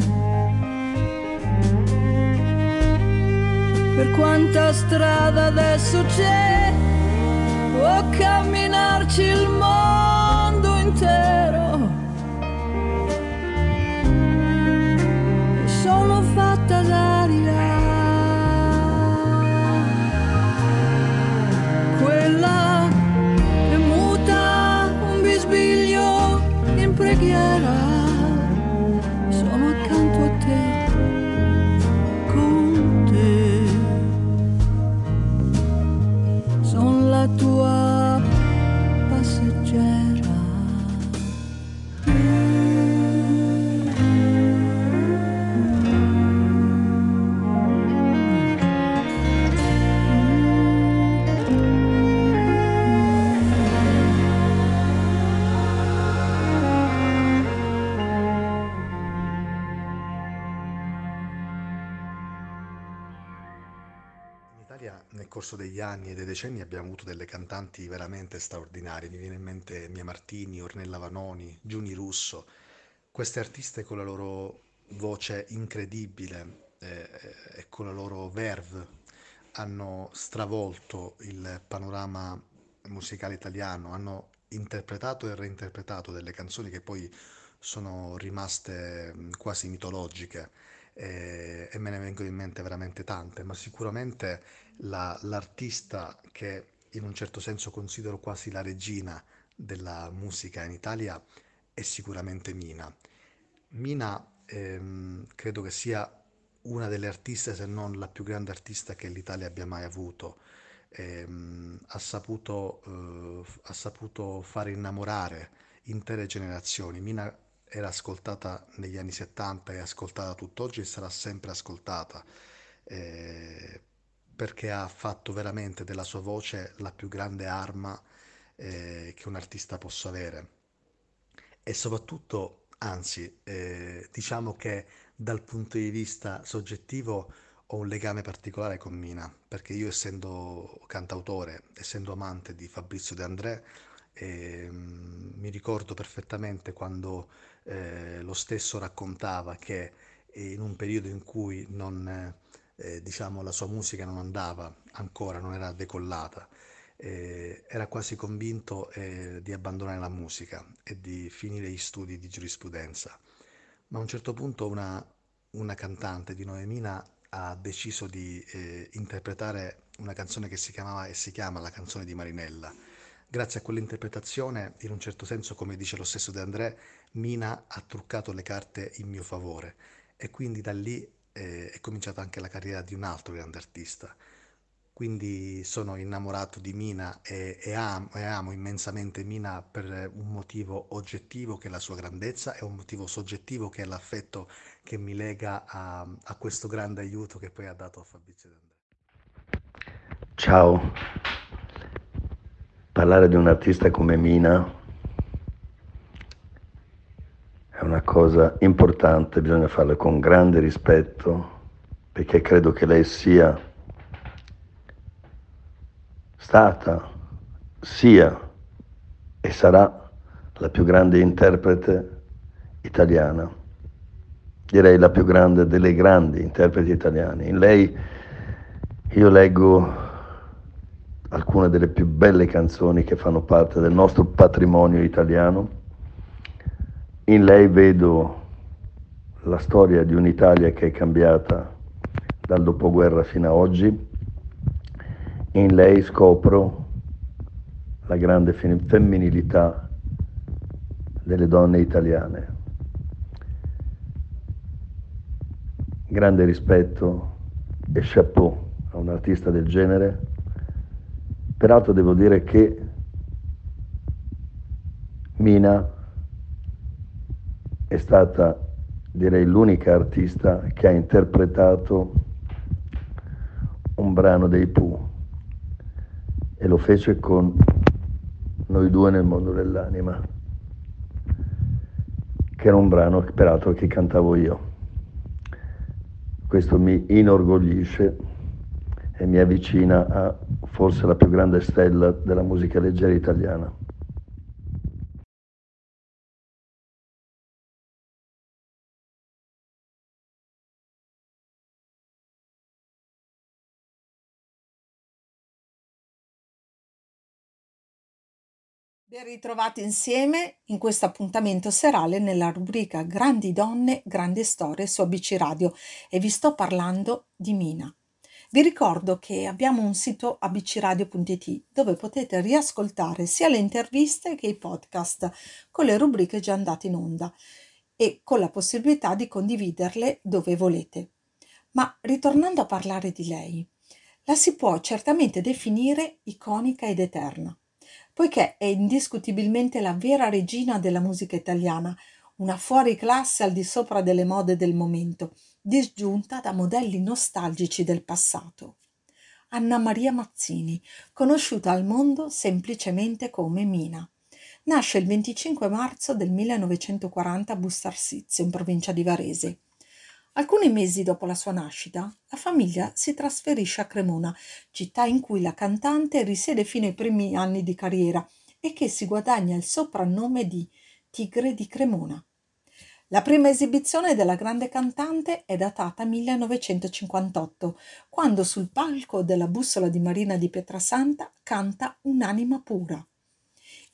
Per quanta strada adesso c'è, può camminarci il mondo intero. Decenni abbiamo avuto delle cantanti veramente straordinarie, mi viene in mente Mia Martini, Ornella Vanoni, Giuni Russo, queste artiste con la loro voce incredibile eh, e con la loro verve hanno stravolto il panorama musicale italiano, hanno interpretato e reinterpretato delle canzoni che poi sono rimaste quasi mitologiche e, e me ne vengono in mente veramente tante, ma sicuramente la, l'artista che in un certo senso considero quasi la regina della musica in Italia è sicuramente Mina. Mina ehm, credo che sia una delle artiste, se non la più grande artista che l'Italia abbia mai avuto. Ehm, ha saputo, eh, ha saputo fare innamorare intere generazioni. Mina era ascoltata negli anni 70, è ascoltata tutt'oggi e sarà sempre ascoltata, eh, perché ha fatto veramente della sua voce la più grande arma eh, che un artista possa avere. E soprattutto, anzi, eh, diciamo che dal punto di vista soggettivo ho un legame particolare con Mina, perché io essendo cantautore, essendo amante di Fabrizio De André, eh, mi ricordo perfettamente quando eh, lo stesso raccontava che in un periodo in cui non, eh, diciamo, la sua musica non andava ancora, non era decollata, eh, era quasi convinto eh, di abbandonare la musica e di finire gli studi di giurisprudenza. Ma a un certo punto una, una cantante di nome Mina ha deciso di eh, interpretare una canzone che si chiamava e si chiama La canzone di Marinella. Grazie a quell'interpretazione, in un certo senso, come dice lo stesso De André, Mina ha truccato le carte in mio favore e quindi da lì eh, è cominciata anche la carriera di un altro grande artista. Quindi sono innamorato di Mina e, e, amo, e amo immensamente Mina per un motivo oggettivo che è la sua grandezza e un motivo soggettivo che è l'affetto che mi lega a, a questo grande aiuto che poi ha dato a Fabrizio De André. Ciao, parlare di un artista come Mina è una cosa importante, bisogna farlo con grande rispetto perché credo che lei sia stata, sia e sarà la più grande interprete italiana, direi la più grande delle grandi interpreti italiane. In lei io leggo alcune delle più belle canzoni che fanno parte del nostro patrimonio italiano. In lei vedo la storia di un'Italia che è cambiata dal dopoguerra fino a oggi in lei scopro la grande femminilità delle donne italiane. Grande rispetto e chapeau a un artista del genere. Peraltro devo dire che Mina è stata, direi, l'unica artista che ha interpretato un brano dei Pooh e lo fece con noi due nel mondo dell'anima, che era un brano peraltro che cantavo io. Questo mi inorgoglisce e mi avvicina a forse la più grande stella della musica leggera italiana. Ben ritrovati insieme in questo appuntamento serale nella rubrica Grandi donne, grandi storie su ABC Radio e vi sto parlando di Mina. Vi ricordo che abbiamo un sito abcradio.it dove potete riascoltare sia le interviste che i podcast con le rubriche già andate in onda e con la possibilità di condividerle dove volete. Ma ritornando a parlare di lei, la si può certamente definire iconica ed eterna poiché è indiscutibilmente la vera regina della musica italiana, una fuoriclasse al di sopra delle mode del momento, disgiunta da modelli nostalgici del passato. Anna Maria Mazzini, conosciuta al mondo semplicemente come Mina. Nasce il 25 marzo del 1940 a Bustarsizio, in provincia di Varese. Alcuni mesi dopo la sua nascita, la famiglia si trasferisce a Cremona, città in cui la cantante risiede fino ai primi anni di carriera e che si guadagna il soprannome di Tigre di Cremona. La prima esibizione della grande cantante è datata 1958, quando sul palco della bussola di Marina di Pietrasanta canta Un'anima pura.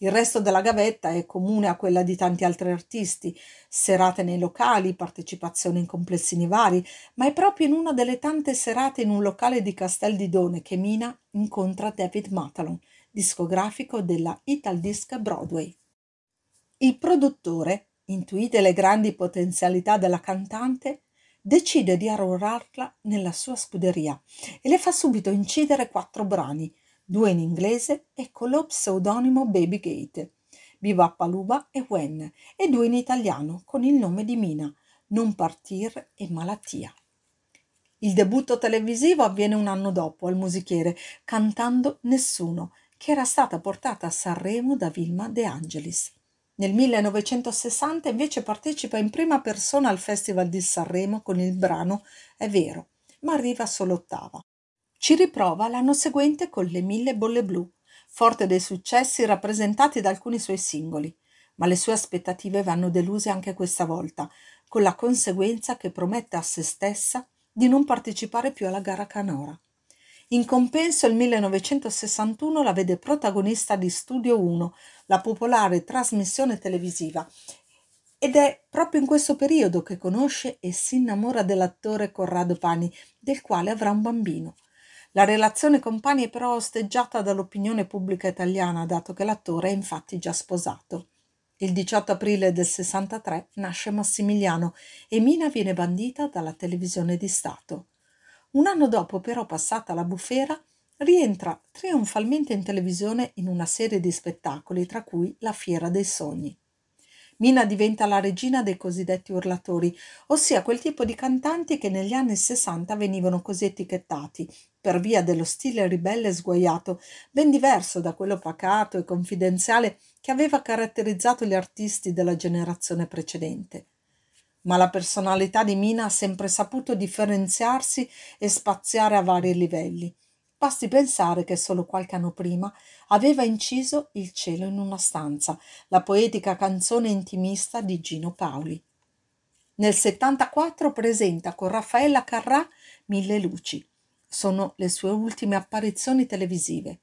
Il resto della gavetta è comune a quella di tanti altri artisti, serate nei locali, partecipazioni in complessini vari, ma è proprio in una delle tante serate in un locale di Castel di Done che Mina incontra David Matalon, discografico della Ital Disc Broadway. Il produttore, intuite le grandi potenzialità della cantante, decide di arruolarla nella sua scuderia e le fa subito incidere quattro brani, due in inglese e con lo pseudonimo Baby Gate, Viva Paluba e When, e due in italiano con il nome di Mina, Non partir e Malattia. Il debutto televisivo avviene un anno dopo al musichiere, cantando Nessuno, che era stata portata a Sanremo da Vilma De Angelis. Nel 1960 invece partecipa in prima persona al Festival di Sanremo con il brano È vero, ma arriva solo ottava. Ci riprova l'anno seguente con Le Mille Bolle Blu, forte dei successi rappresentati da alcuni suoi singoli, ma le sue aspettative vanno deluse anche questa volta, con la conseguenza che promette a se stessa di non partecipare più alla gara canora. In compenso il 1961 la vede protagonista di Studio 1, la popolare trasmissione televisiva, ed è proprio in questo periodo che conosce e si innamora dell'attore Corrado Pani, del quale avrà un bambino. La relazione con Pani è però osteggiata dall'opinione pubblica italiana, dato che l'attore è infatti già sposato. Il 18 aprile del 63 nasce Massimiliano e Mina viene bandita dalla televisione di Stato. Un anno dopo, però, passata la bufera, rientra trionfalmente in televisione in una serie di spettacoli, tra cui La Fiera dei Sogni. Mina diventa la regina dei cosiddetti urlatori, ossia quel tipo di cantanti che negli anni Sessanta venivano così etichettati, per via dello stile ribelle e sguaiato, ben diverso da quello pacato e confidenziale che aveva caratterizzato gli artisti della generazione precedente. Ma la personalità di Mina ha sempre saputo differenziarsi e spaziare a vari livelli. Basti pensare che solo qualche anno prima aveva inciso Il cielo in una stanza, la poetica canzone intimista di Gino Paoli. Nel 74 presenta con Raffaella Carrà Mille luci. Sono le sue ultime apparizioni televisive.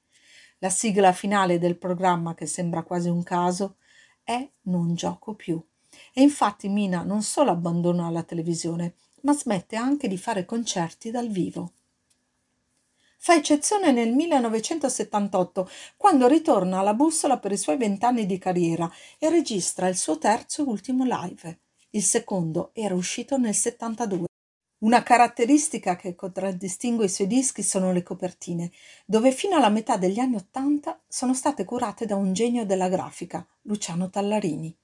La sigla finale del programma, che sembra quasi un caso, è Non gioco più. E infatti Mina non solo abbandona la televisione, ma smette anche di fare concerti dal vivo. Fa eccezione nel 1978, quando ritorna alla bussola per i suoi vent'anni di carriera e registra il suo terzo e ultimo live. Il secondo era uscito nel 72. Una caratteristica che contraddistingue i suoi dischi sono le copertine, dove fino alla metà degli anni Ottanta sono state curate da un genio della grafica, Luciano Tallarini.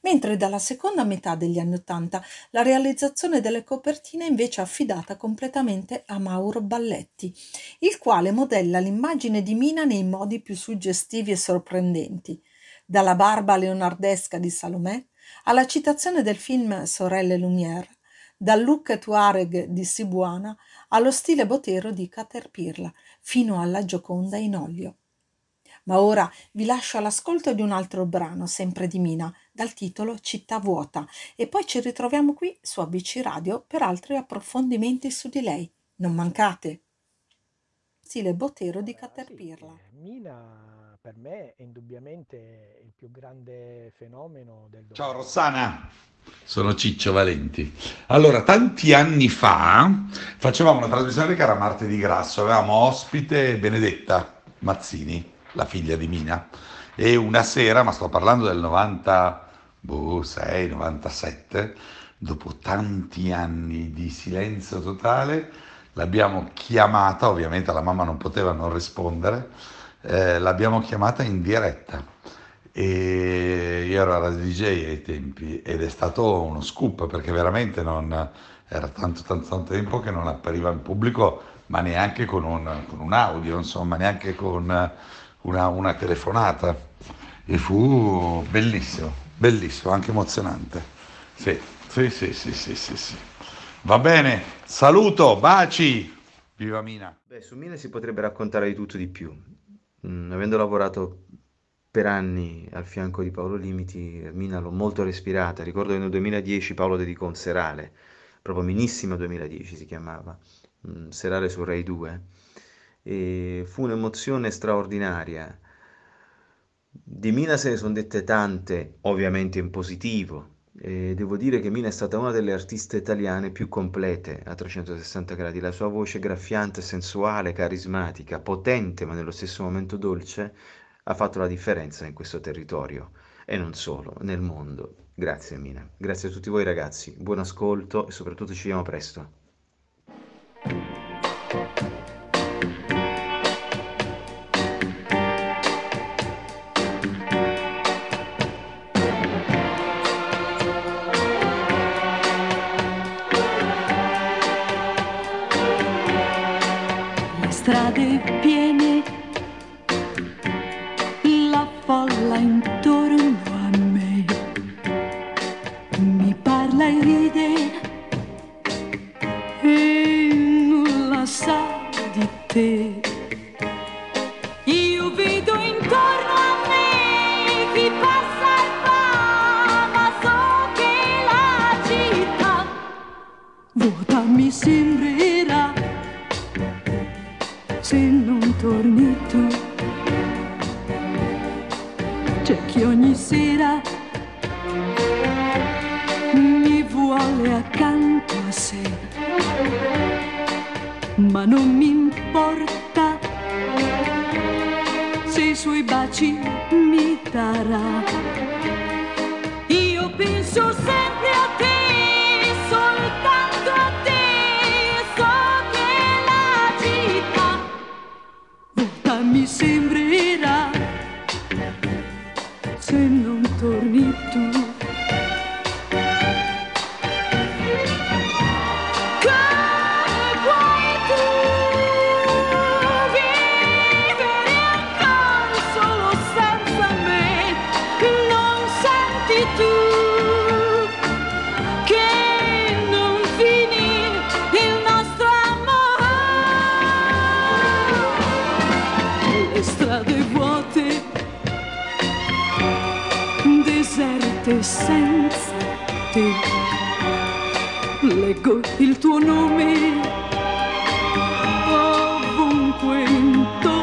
Mentre dalla seconda metà degli anni Ottanta la realizzazione delle copertine è invece affidata completamente a Mauro Balletti, il quale modella l'immagine di Mina nei modi più suggestivi e sorprendenti, dalla barba leonardesca di Salomè alla citazione del film Sorelle Lumière, dal look Tuareg di Sibuana allo stile botero di Caterpillar, fino alla Gioconda in olio. Ma ora vi lascio all'ascolto di un altro brano, sempre di Mina, dal titolo Città vuota, e poi ci ritroviamo qui su ABC Radio per altri approfondimenti su di lei. Non mancate! Stile Botero di Caterpillar. Sì, Mina per me è indubbiamente il più grande fenomeno del Ciao Rossana, sono Ciccio Valenti. Allora, tanti anni fa facevamo una trasmissione che era Martedì Grasso, avevamo ospite Benedetta Mazzini la figlia di Mina, e una sera, ma sto parlando del 96, 97, dopo tanti anni di silenzio totale, l'abbiamo chiamata, ovviamente la mamma non poteva non rispondere, eh, l'abbiamo chiamata in diretta e io ero alla DJ ai tempi ed è stato uno scoop perché veramente non, era tanto tanto tanto tempo che non appariva in pubblico ma neanche con un, con un audio insomma neanche con una, una telefonata e fu bellissimo, bellissimo, anche emozionante. Sì, sì, sì, sì, sì, sì, sì. Va bene, saluto, baci, viva Mina. Beh, su Mina si potrebbe raccontare di tutto di più. Mm, avendo lavorato per anni al fianco di Paolo Limiti, Mina l'ho molto respirata. Ricordo che nel 2010 Paolo dedicò un serale, proprio Minissima 2010 si chiamava, un serale su Rai 2 e fu un'emozione straordinaria. Di Mina se ne sono dette tante, ovviamente in positivo, e devo dire che Mina è stata una delle artiste italiane più complete a 360 gradi. La sua voce graffiante, sensuale, carismatica, potente ma nello stesso momento dolce, ha fatto la differenza in questo territorio e non solo, nel mondo. Grazie Mina, grazie a tutti voi ragazzi, buon ascolto e soprattutto ci vediamo presto. Te. Leggo il tuo nome ovunque intorno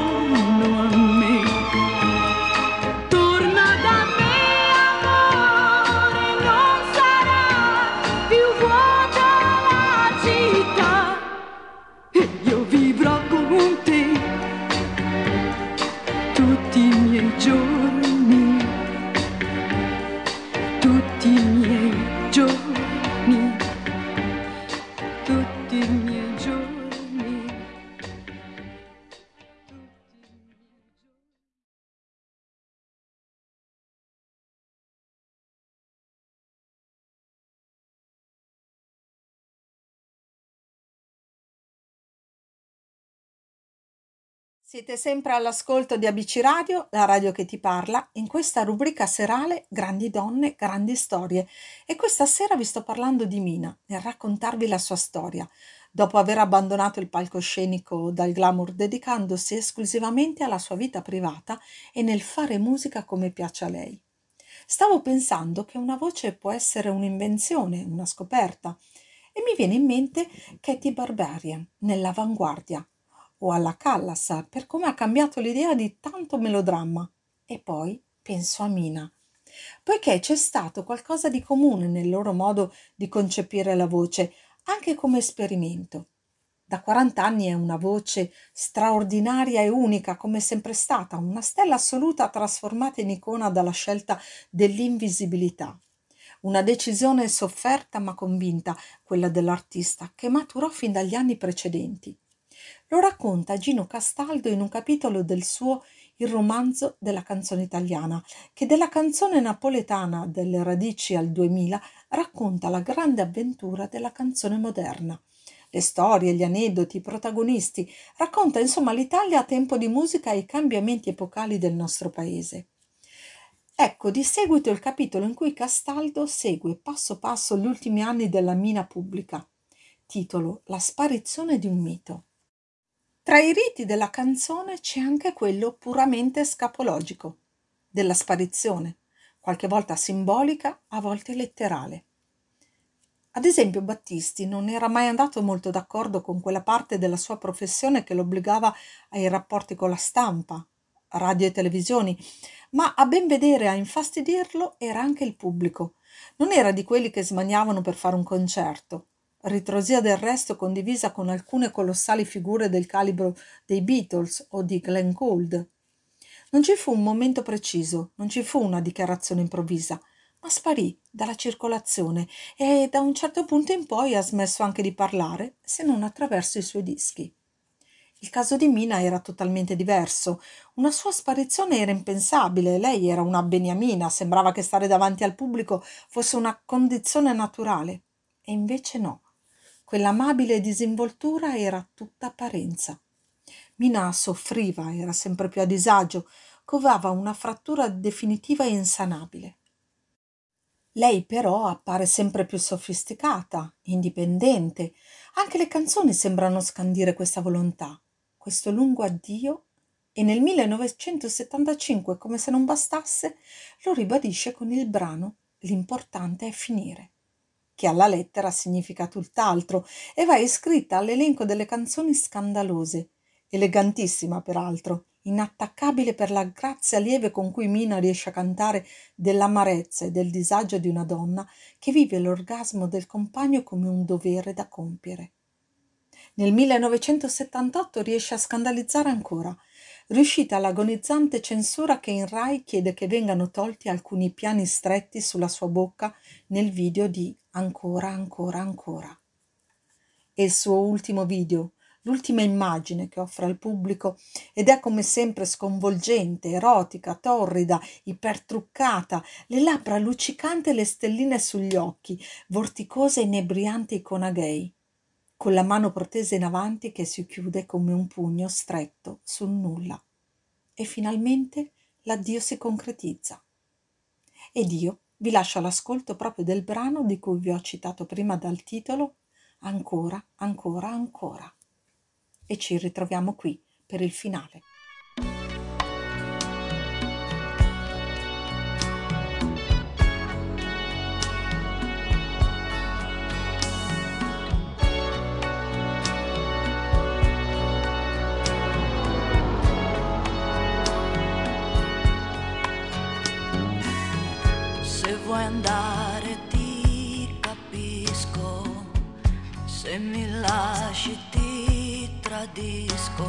Siete sempre all'ascolto di ABC Radio, la radio che ti parla, in questa rubrica serale Grandi donne, grandi storie. E questa sera vi sto parlando di Mina, nel raccontarvi la sua storia, dopo aver abbandonato il palcoscenico dal glamour dedicandosi esclusivamente alla sua vita privata e nel fare musica come piace a lei. Stavo pensando che una voce può essere un'invenzione, una scoperta, e mi viene in mente Katy Barbarian nell'avanguardia o alla Callas per come ha cambiato l'idea di tanto melodramma. E poi penso a Mina, poiché c'è stato qualcosa di comune nel loro modo di concepire la voce, anche come esperimento. Da 40 anni è una voce straordinaria e unica, come sempre stata, una stella assoluta trasformata in icona dalla scelta dell'invisibilità. Una decisione sofferta ma convinta, quella dell'artista, che maturò fin dagli anni precedenti. Lo racconta Gino Castaldo in un capitolo del suo Il romanzo della canzone italiana, che della canzone napoletana delle radici al 2000 racconta la grande avventura della canzone moderna. Le storie, gli aneddoti, i protagonisti, racconta insomma l'Italia a tempo di musica e i cambiamenti epocali del nostro paese. Ecco di seguito il capitolo in cui Castaldo segue passo passo gli ultimi anni della mina pubblica. Titolo La sparizione di un mito. Tra i riti della canzone c'è anche quello puramente scapologico, della sparizione, qualche volta simbolica, a volte letterale. Ad esempio Battisti non era mai andato molto d'accordo con quella parte della sua professione che lo obbligava ai rapporti con la stampa, radio e televisioni, ma a ben vedere a infastidirlo era anche il pubblico. Non era di quelli che smaniavano per fare un concerto. Ritrosia del resto condivisa con alcune colossali figure del calibro dei Beatles o di Glenn Gould. Non ci fu un momento preciso, non ci fu una dichiarazione improvvisa, ma sparì dalla circolazione e da un certo punto in poi ha smesso anche di parlare, se non attraverso i suoi dischi. Il caso di Mina era totalmente diverso. Una sua sparizione era impensabile. Lei era una beniamina, sembrava che stare davanti al pubblico fosse una condizione naturale. E invece no. Quell'amabile disinvoltura era tutta apparenza. Mina soffriva, era sempre più a disagio, covava una frattura definitiva e insanabile. Lei però appare sempre più sofisticata, indipendente. Anche le canzoni sembrano scandire questa volontà questo lungo addio e nel 1975, come se non bastasse, lo ribadisce con il brano L'importante è finire, che alla lettera significa tutt'altro e va iscritta all'elenco delle canzoni scandalose, elegantissima peraltro, inattaccabile per la grazia lieve con cui Mina riesce a cantare dell'amarezza e del disagio di una donna che vive l'orgasmo del compagno come un dovere da compiere. Nel 1978 riesce a scandalizzare ancora, riuscita l'agonizzante censura che in Rai chiede che vengano tolti alcuni piani stretti sulla sua bocca nel video di Ancora, ancora, ancora. E il suo ultimo video, l'ultima immagine che offre al pubblico ed è come sempre sconvolgente, erotica, torrida, ipertruccata, le labbra luccicanti e le stelline sugli occhi, vorticosa e inebriante icona gay con la mano protesa in avanti che si chiude come un pugno stretto sul nulla. E finalmente l'addio si concretizza. Ed io vi lascio all'ascolto proprio del brano di cui vi ho citato prima dal titolo Ancora, ancora, ancora. E ci ritroviamo qui per il finale. Vuoi andare ti capisco, se mi lasci ti tradisco.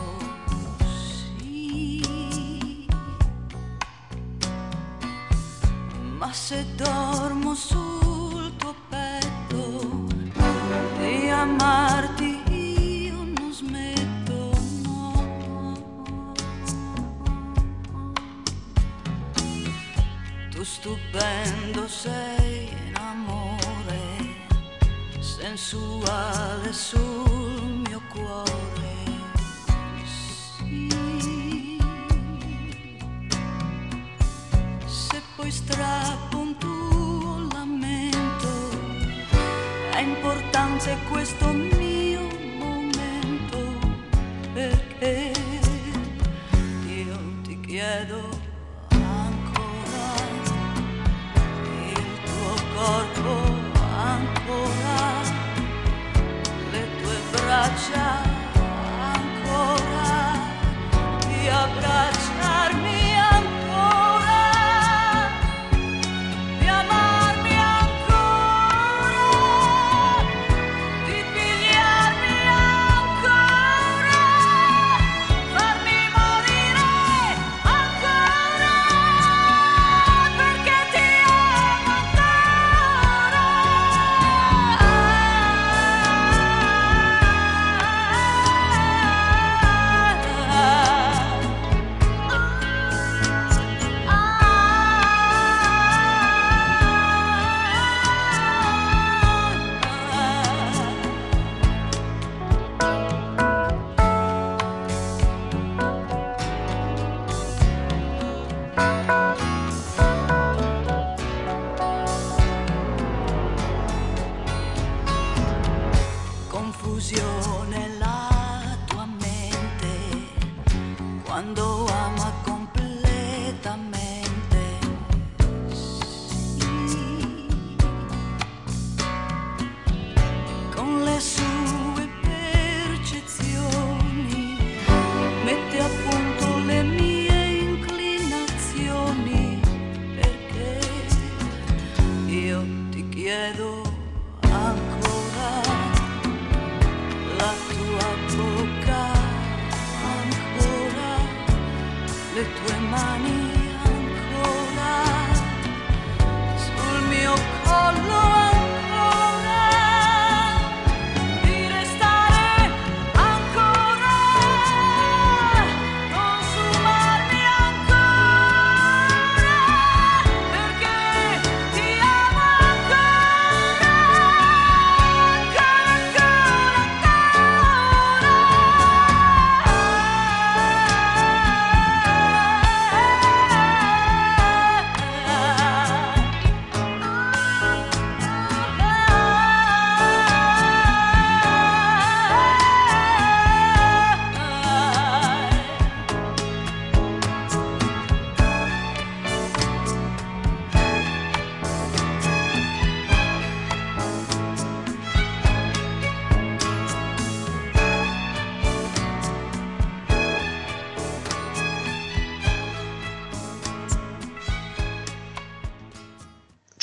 Sì. Ma se dormo sul tuo petto di amarti stupendo sei in amore, sensuale sul mio cuore. Sì. Se poi strappo un tuo lamento, è importante questo mio momento, perché io ti chiedo corpo ancora, le tue braccia ancora, di abbracciarmi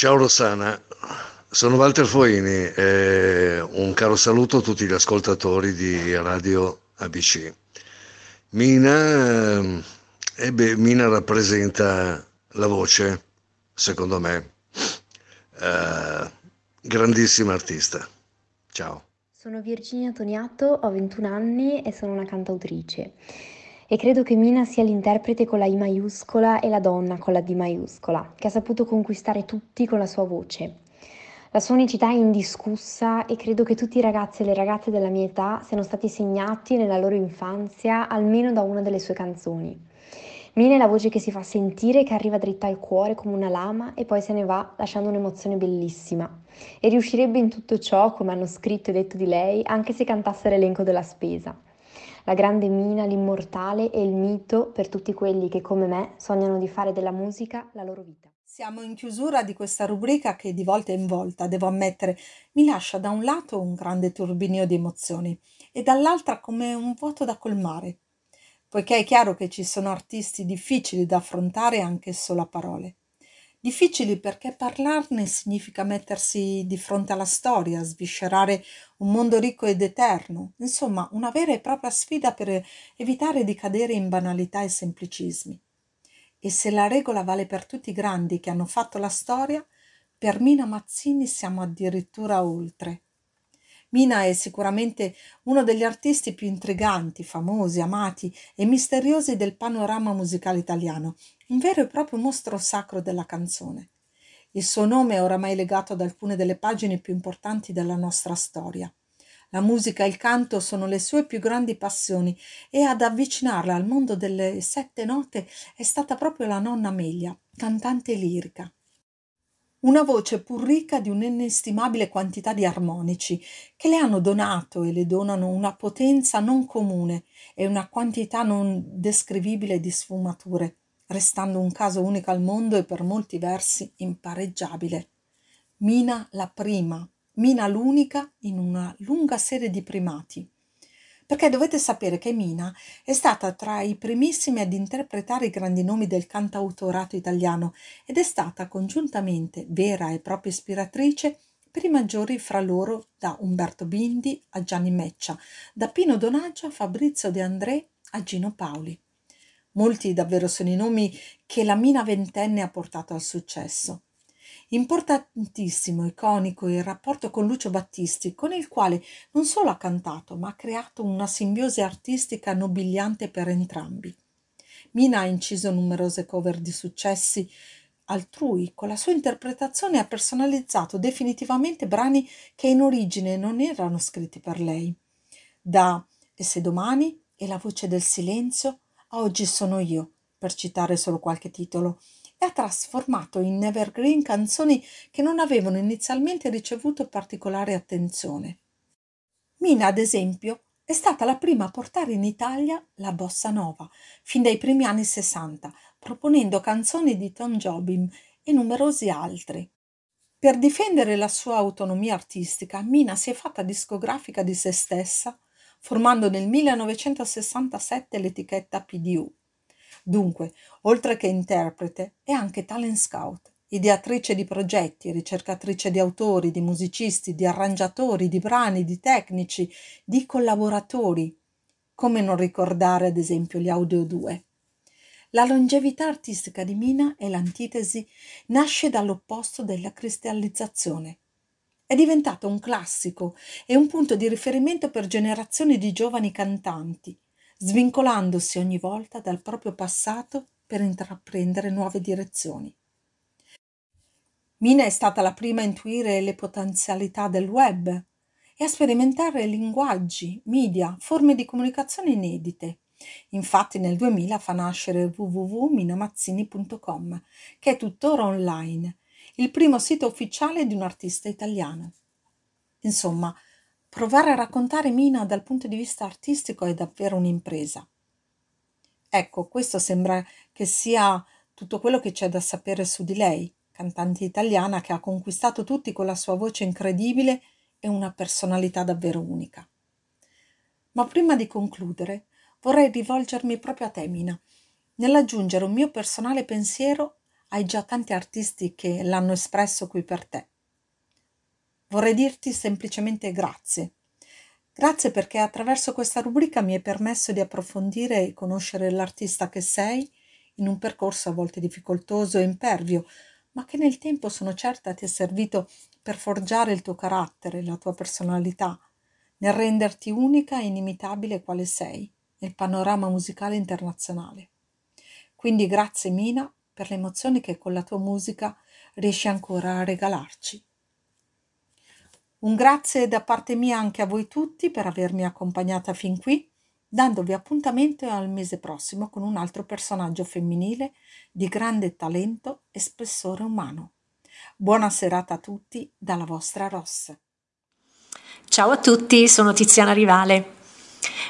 Ciao Rossana, sono Walter Foini e un caro saluto a tutti gli ascoltatori di Radio ABC. Mina, eh Mina rappresenta la voce, secondo me, eh, grandissima artista. Ciao. Sono Virginia Toniato, ho 21 anni e sono una cantautrice. E credo che Mina sia l'interprete con la I maiuscola e la donna con la D maiuscola, che ha saputo conquistare tutti con la sua voce. La sua unicità è indiscussa e credo che tutti i ragazzi e le ragazze della mia età siano stati segnati nella loro infanzia almeno da una delle sue canzoni. Mina è la voce che si fa sentire, che arriva dritta al cuore come una lama e poi se ne va lasciando un'emozione bellissima. E riuscirebbe in tutto ciò, come hanno scritto e detto di lei, anche se cantasse l'elenco della spesa. La grande Mina, l'immortale e il mito per tutti quelli che come me sognano di fare della musica la loro vita. Siamo in chiusura di questa rubrica che di volta in volta, devo ammettere, mi lascia da un lato un grande turbinio di emozioni e dall'altra come un vuoto da colmare, poiché è chiaro che ci sono artisti difficili da affrontare anche solo a parole. Difficili perché parlarne significa mettersi di fronte alla storia, sviscerare un mondo ricco ed eterno, insomma una vera e propria sfida per evitare di cadere in banalità e semplicismi. E se la regola vale per tutti i grandi che hanno fatto la storia, per Mina Mazzini siamo addirittura oltre. Mina è sicuramente uno degli artisti più intriganti, famosi, amati e misteriosi del panorama musicale italiano, un vero e proprio mostro sacro della canzone. Il suo nome è oramai legato ad alcune delle pagine più importanti della nostra storia. La musica e il canto sono le sue più grandi passioni e ad avvicinarla al mondo delle sette note è stata proprio la nonna Amelia, cantante lirica. Una voce pur ricca di un'inestimabile quantità di armonici che le hanno donato e le donano una potenza non comune e una quantità non descrivibile di sfumature, restando un caso unico al mondo e per molti versi impareggiabile. Mina la prima, Mina l'unica in una lunga serie di primati perché dovete sapere che Mina è stata tra i primissimi ad interpretare i grandi nomi del cantautorato italiano ed è stata congiuntamente vera e propria ispiratrice per i maggiori fra loro da Umberto Bindi a Gianni Meccia, da Pino Donaggio a Fabrizio De André a Gino Paoli. Molti davvero sono i nomi che la Mina ventenne ha portato al successo. Importantissimo, iconico il rapporto con Lucio Battisti, con il quale non solo ha cantato, ma ha creato una simbiosi artistica nobiliante per entrambi. Mina ha inciso numerose cover di successi altrui, con la sua interpretazione ha personalizzato definitivamente brani che in origine non erano scritti per lei. Da E se domani e La voce del silenzio a Oggi sono io, per citare solo qualche titolo e ha trasformato in evergreen canzoni che non avevano inizialmente ricevuto particolare attenzione. Mina, ad esempio, è stata la prima a portare in Italia la bossa nova, fin dai primi anni sessanta, proponendo canzoni di Tom Jobim e numerosi altri. Per difendere la sua autonomia artistica, Mina si è fatta discografica di se stessa, formando nel 1967 l'etichetta PDU. Dunque, oltre che interprete, è anche talent scout ideatrice di progetti, ricercatrice di autori, di musicisti, di arrangiatori, di brani, di tecnici, di collaboratori. Come non ricordare ad esempio gli Audio 2? La longevità artistica di Mina e l'antitesi nasce dall'opposto della cristallizzazione. È diventato un classico e un punto di riferimento per generazioni di giovani cantanti, svincolandosi ogni volta dal proprio passato per intraprendere nuove direzioni. Mina è stata la prima a intuire le potenzialità del web e a sperimentare linguaggi, media, forme di comunicazione inedite. Infatti nel 2000 fa nascere www.minamazzini.com, che è tuttora online, il primo sito ufficiale di un artista italiano. Insomma, provare a raccontare Mina dal punto di vista artistico è davvero un'impresa. Ecco, questo sembra che sia tutto quello che c'è da sapere su di lei cantante italiana che ha conquistato tutti con la sua voce incredibile e una personalità davvero unica. Ma prima di concludere vorrei rivolgermi proprio a te, Mina, nell'aggiungere un mio personale pensiero ai già tanti artisti che l'hanno espresso qui per te. Vorrei dirti semplicemente grazie. Grazie perché attraverso questa rubrica mi hai permesso di approfondire e conoscere l'artista che sei in un percorso a volte difficoltoso e impervio, ma che nel tempo sono certa ti è servito per forgiare il tuo carattere, la tua personalità, nel renderti unica e inimitabile quale sei nel panorama musicale internazionale. Quindi grazie Mina per le emozioni che con la tua musica riesci ancora a regalarci. Un grazie da parte mia anche a voi tutti per avermi accompagnata fin qui dandovi appuntamento al mese prossimo con un altro personaggio femminile di grande talento e spessore umano. Buona serata a tutti dalla vostra Ross. Ciao a tutti, sono Tiziana Rivale.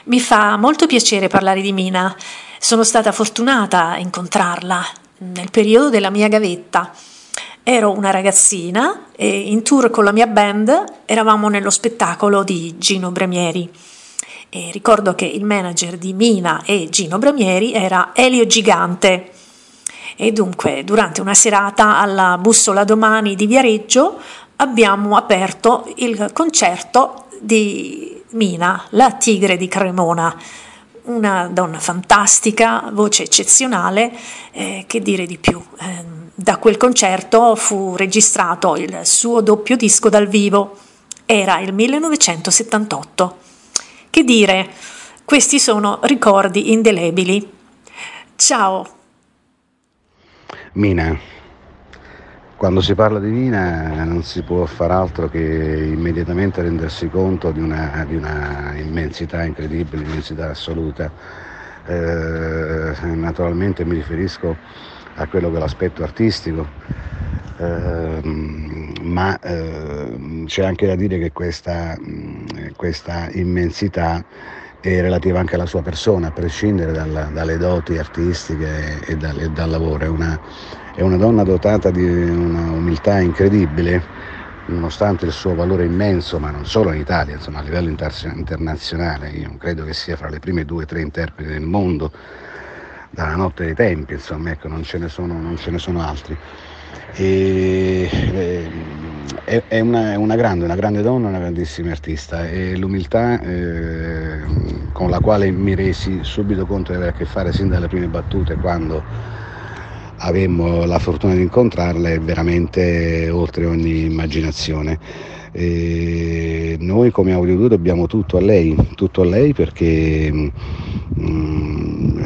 Mi fa molto piacere parlare di Mina. Sono stata fortunata a incontrarla nel periodo della mia gavetta. Ero una ragazzina e in tour con la mia band eravamo nello spettacolo di Gino Bremieri. E ricordo che il manager di Mina e Gino Bramieri era Elio Gigante. E dunque, durante una serata alla Bussola Domani di Viareggio abbiamo aperto il concerto di Mina, la tigre di Cremona. Una donna fantastica, voce eccezionale, eh, che dire di più. Eh, da quel concerto fu registrato il suo doppio disco dal vivo. Era il 1978. Che dire, questi sono ricordi indelebili. Ciao. Mina. Quando si parla di Mina non si può far altro che immediatamente rendersi conto di una, di una immensità incredibile, immensità assoluta. Eh, naturalmente mi riferisco a quello che è l'aspetto artistico, eh, ma eh, c'è anche da dire che questa, questa, immensità è relativa anche alla sua persona, a prescindere dalla, dalle doti artistiche e, dal, e dal lavoro. È una, è una, donna dotata di una umiltà incredibile, nonostante il suo valore immenso, ma non solo in Italia, insomma, a livello inter- internazionale. Io credo che sia fra le prime due o tre interpreti del mondo dalla notte dei tempi, insomma, ecco, non ce ne sono, non ce ne sono altri. E, è, è, una, una, grande, una grande donna, una grandissima artista e l'umiltà eh, con la quale mi resi subito conto di avere a che fare sin dalle prime battute quando avemmo la fortuna di incontrarla è veramente oltre ogni immaginazione. E noi come Audio 2 dobbiamo tutto a lei, tutto a lei perché mm,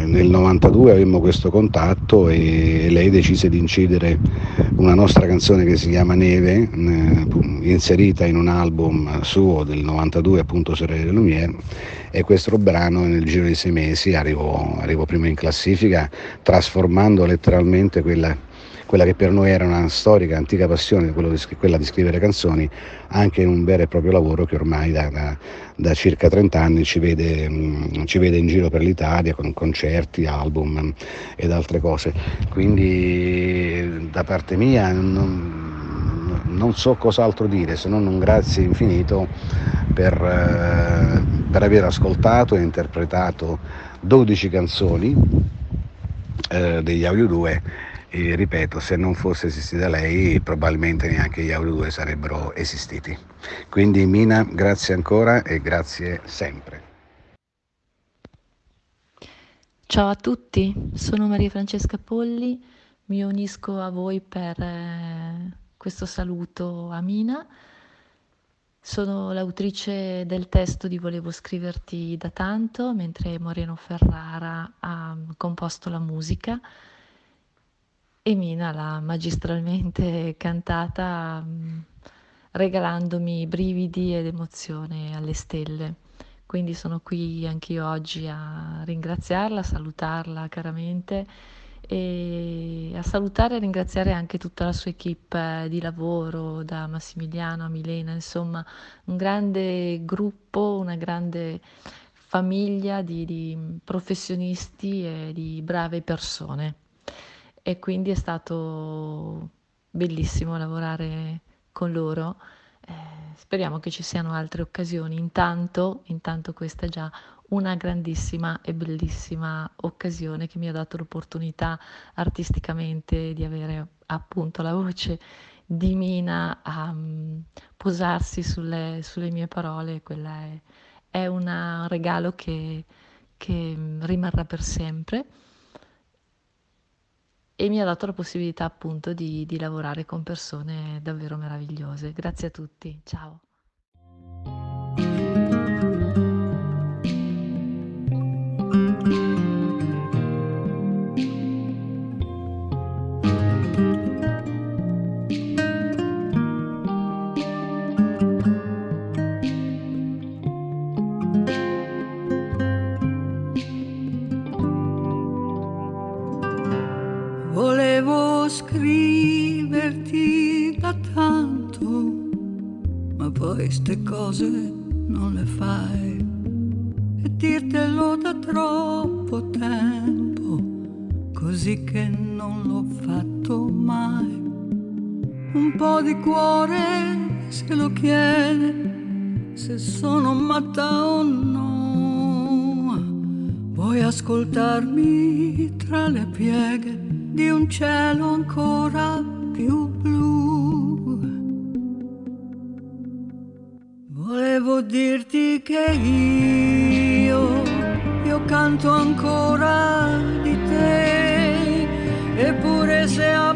nel 92 avemmo questo contatto e lei decise di incidere una nostra canzone che si chiama Neve, eh, inserita in un album suo del 92 appunto Sorelle Lumière. E questo brano nel giro di sei mesi arrivò, arrivò prima in classifica trasformando letteralmente quella quella che per noi era una storica, antica passione, quella di scrivere canzoni, anche in un vero e proprio lavoro che ormai da, da, da circa 30 anni ci vede, mm, ci vede, in giro per l'Italia con concerti, album mh, ed altre cose. Quindi da parte mia non, non so cos'altro dire se non un grazie infinito per, eh, per aver ascoltato e interpretato 12 canzoni eh, degli Audio 2 E, ripeto, se non fosse esistita lei probabilmente neanche gli Audio 2 sarebbero esistiti. Quindi Mina, grazie ancora e grazie sempre. Ciao a tutti, sono Maria Francesca Polli, mi unisco a voi per eh, questo saluto a Mina. Sono l'autrice del testo di Volevo scriverti da tanto, mentre Moreno Ferrara ha composto la musica e Mina l'ha magistralmente cantata mm, regalandomi brividi ed emozione alle stelle. Quindi sono qui anch'io oggi a ringraziarla, a salutarla caramente e a salutare e ringraziare anche tutta la sua equipe di lavoro, da Massimiliano a Milena, insomma un grande gruppo, una grande famiglia di, di professionisti e di brave persone. E quindi è stato bellissimo lavorare con loro. Eh, speriamo che ci siano altre occasioni. Intanto, intanto questa è già una grandissima e bellissima occasione che mi ha dato l'opportunità artisticamente di avere appunto la voce di Mina a um, posarsi sulle, sulle, mie parole. Quella è, è un regalo che, che rimarrà per sempre e mi ha dato la possibilità appunto di, di lavorare con persone davvero meravigliose. Grazie a tutti, ciao. Cose non le fai e dirtelo da troppo tempo, così che non l'ho fatto mai. Un po' di cuore se lo chiede, se sono matta o no. Vuoi ascoltarmi tra le pieghe di un cielo ancora più blu? Dirti che io, io canto ancora di te, eppure se a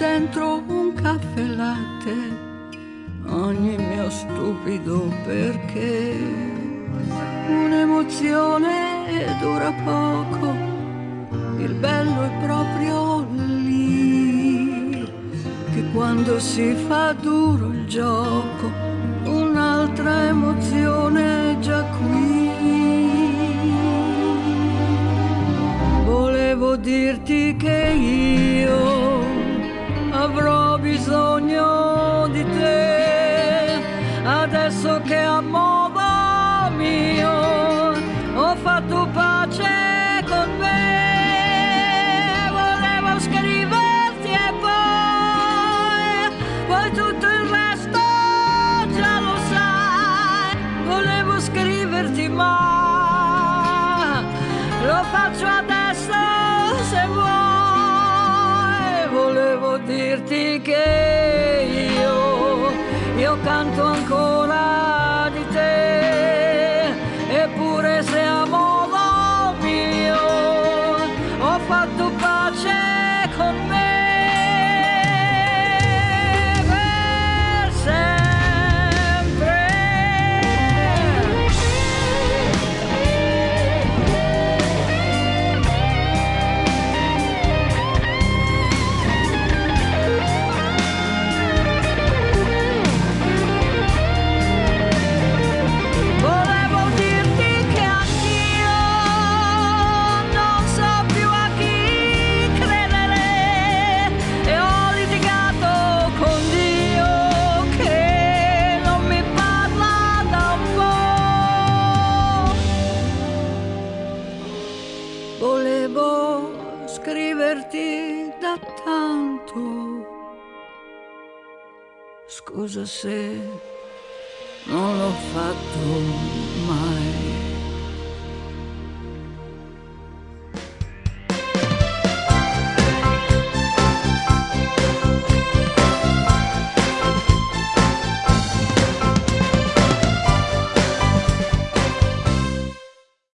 dentro un caffè latte ogni mio stupido perché. Un'emozione dura poco, il bello è proprio lì, che quando si fa duro il gioco, un'altra emozione è già qui. volevo dirti che io avrò bisogno di te. Adesso che a Sit.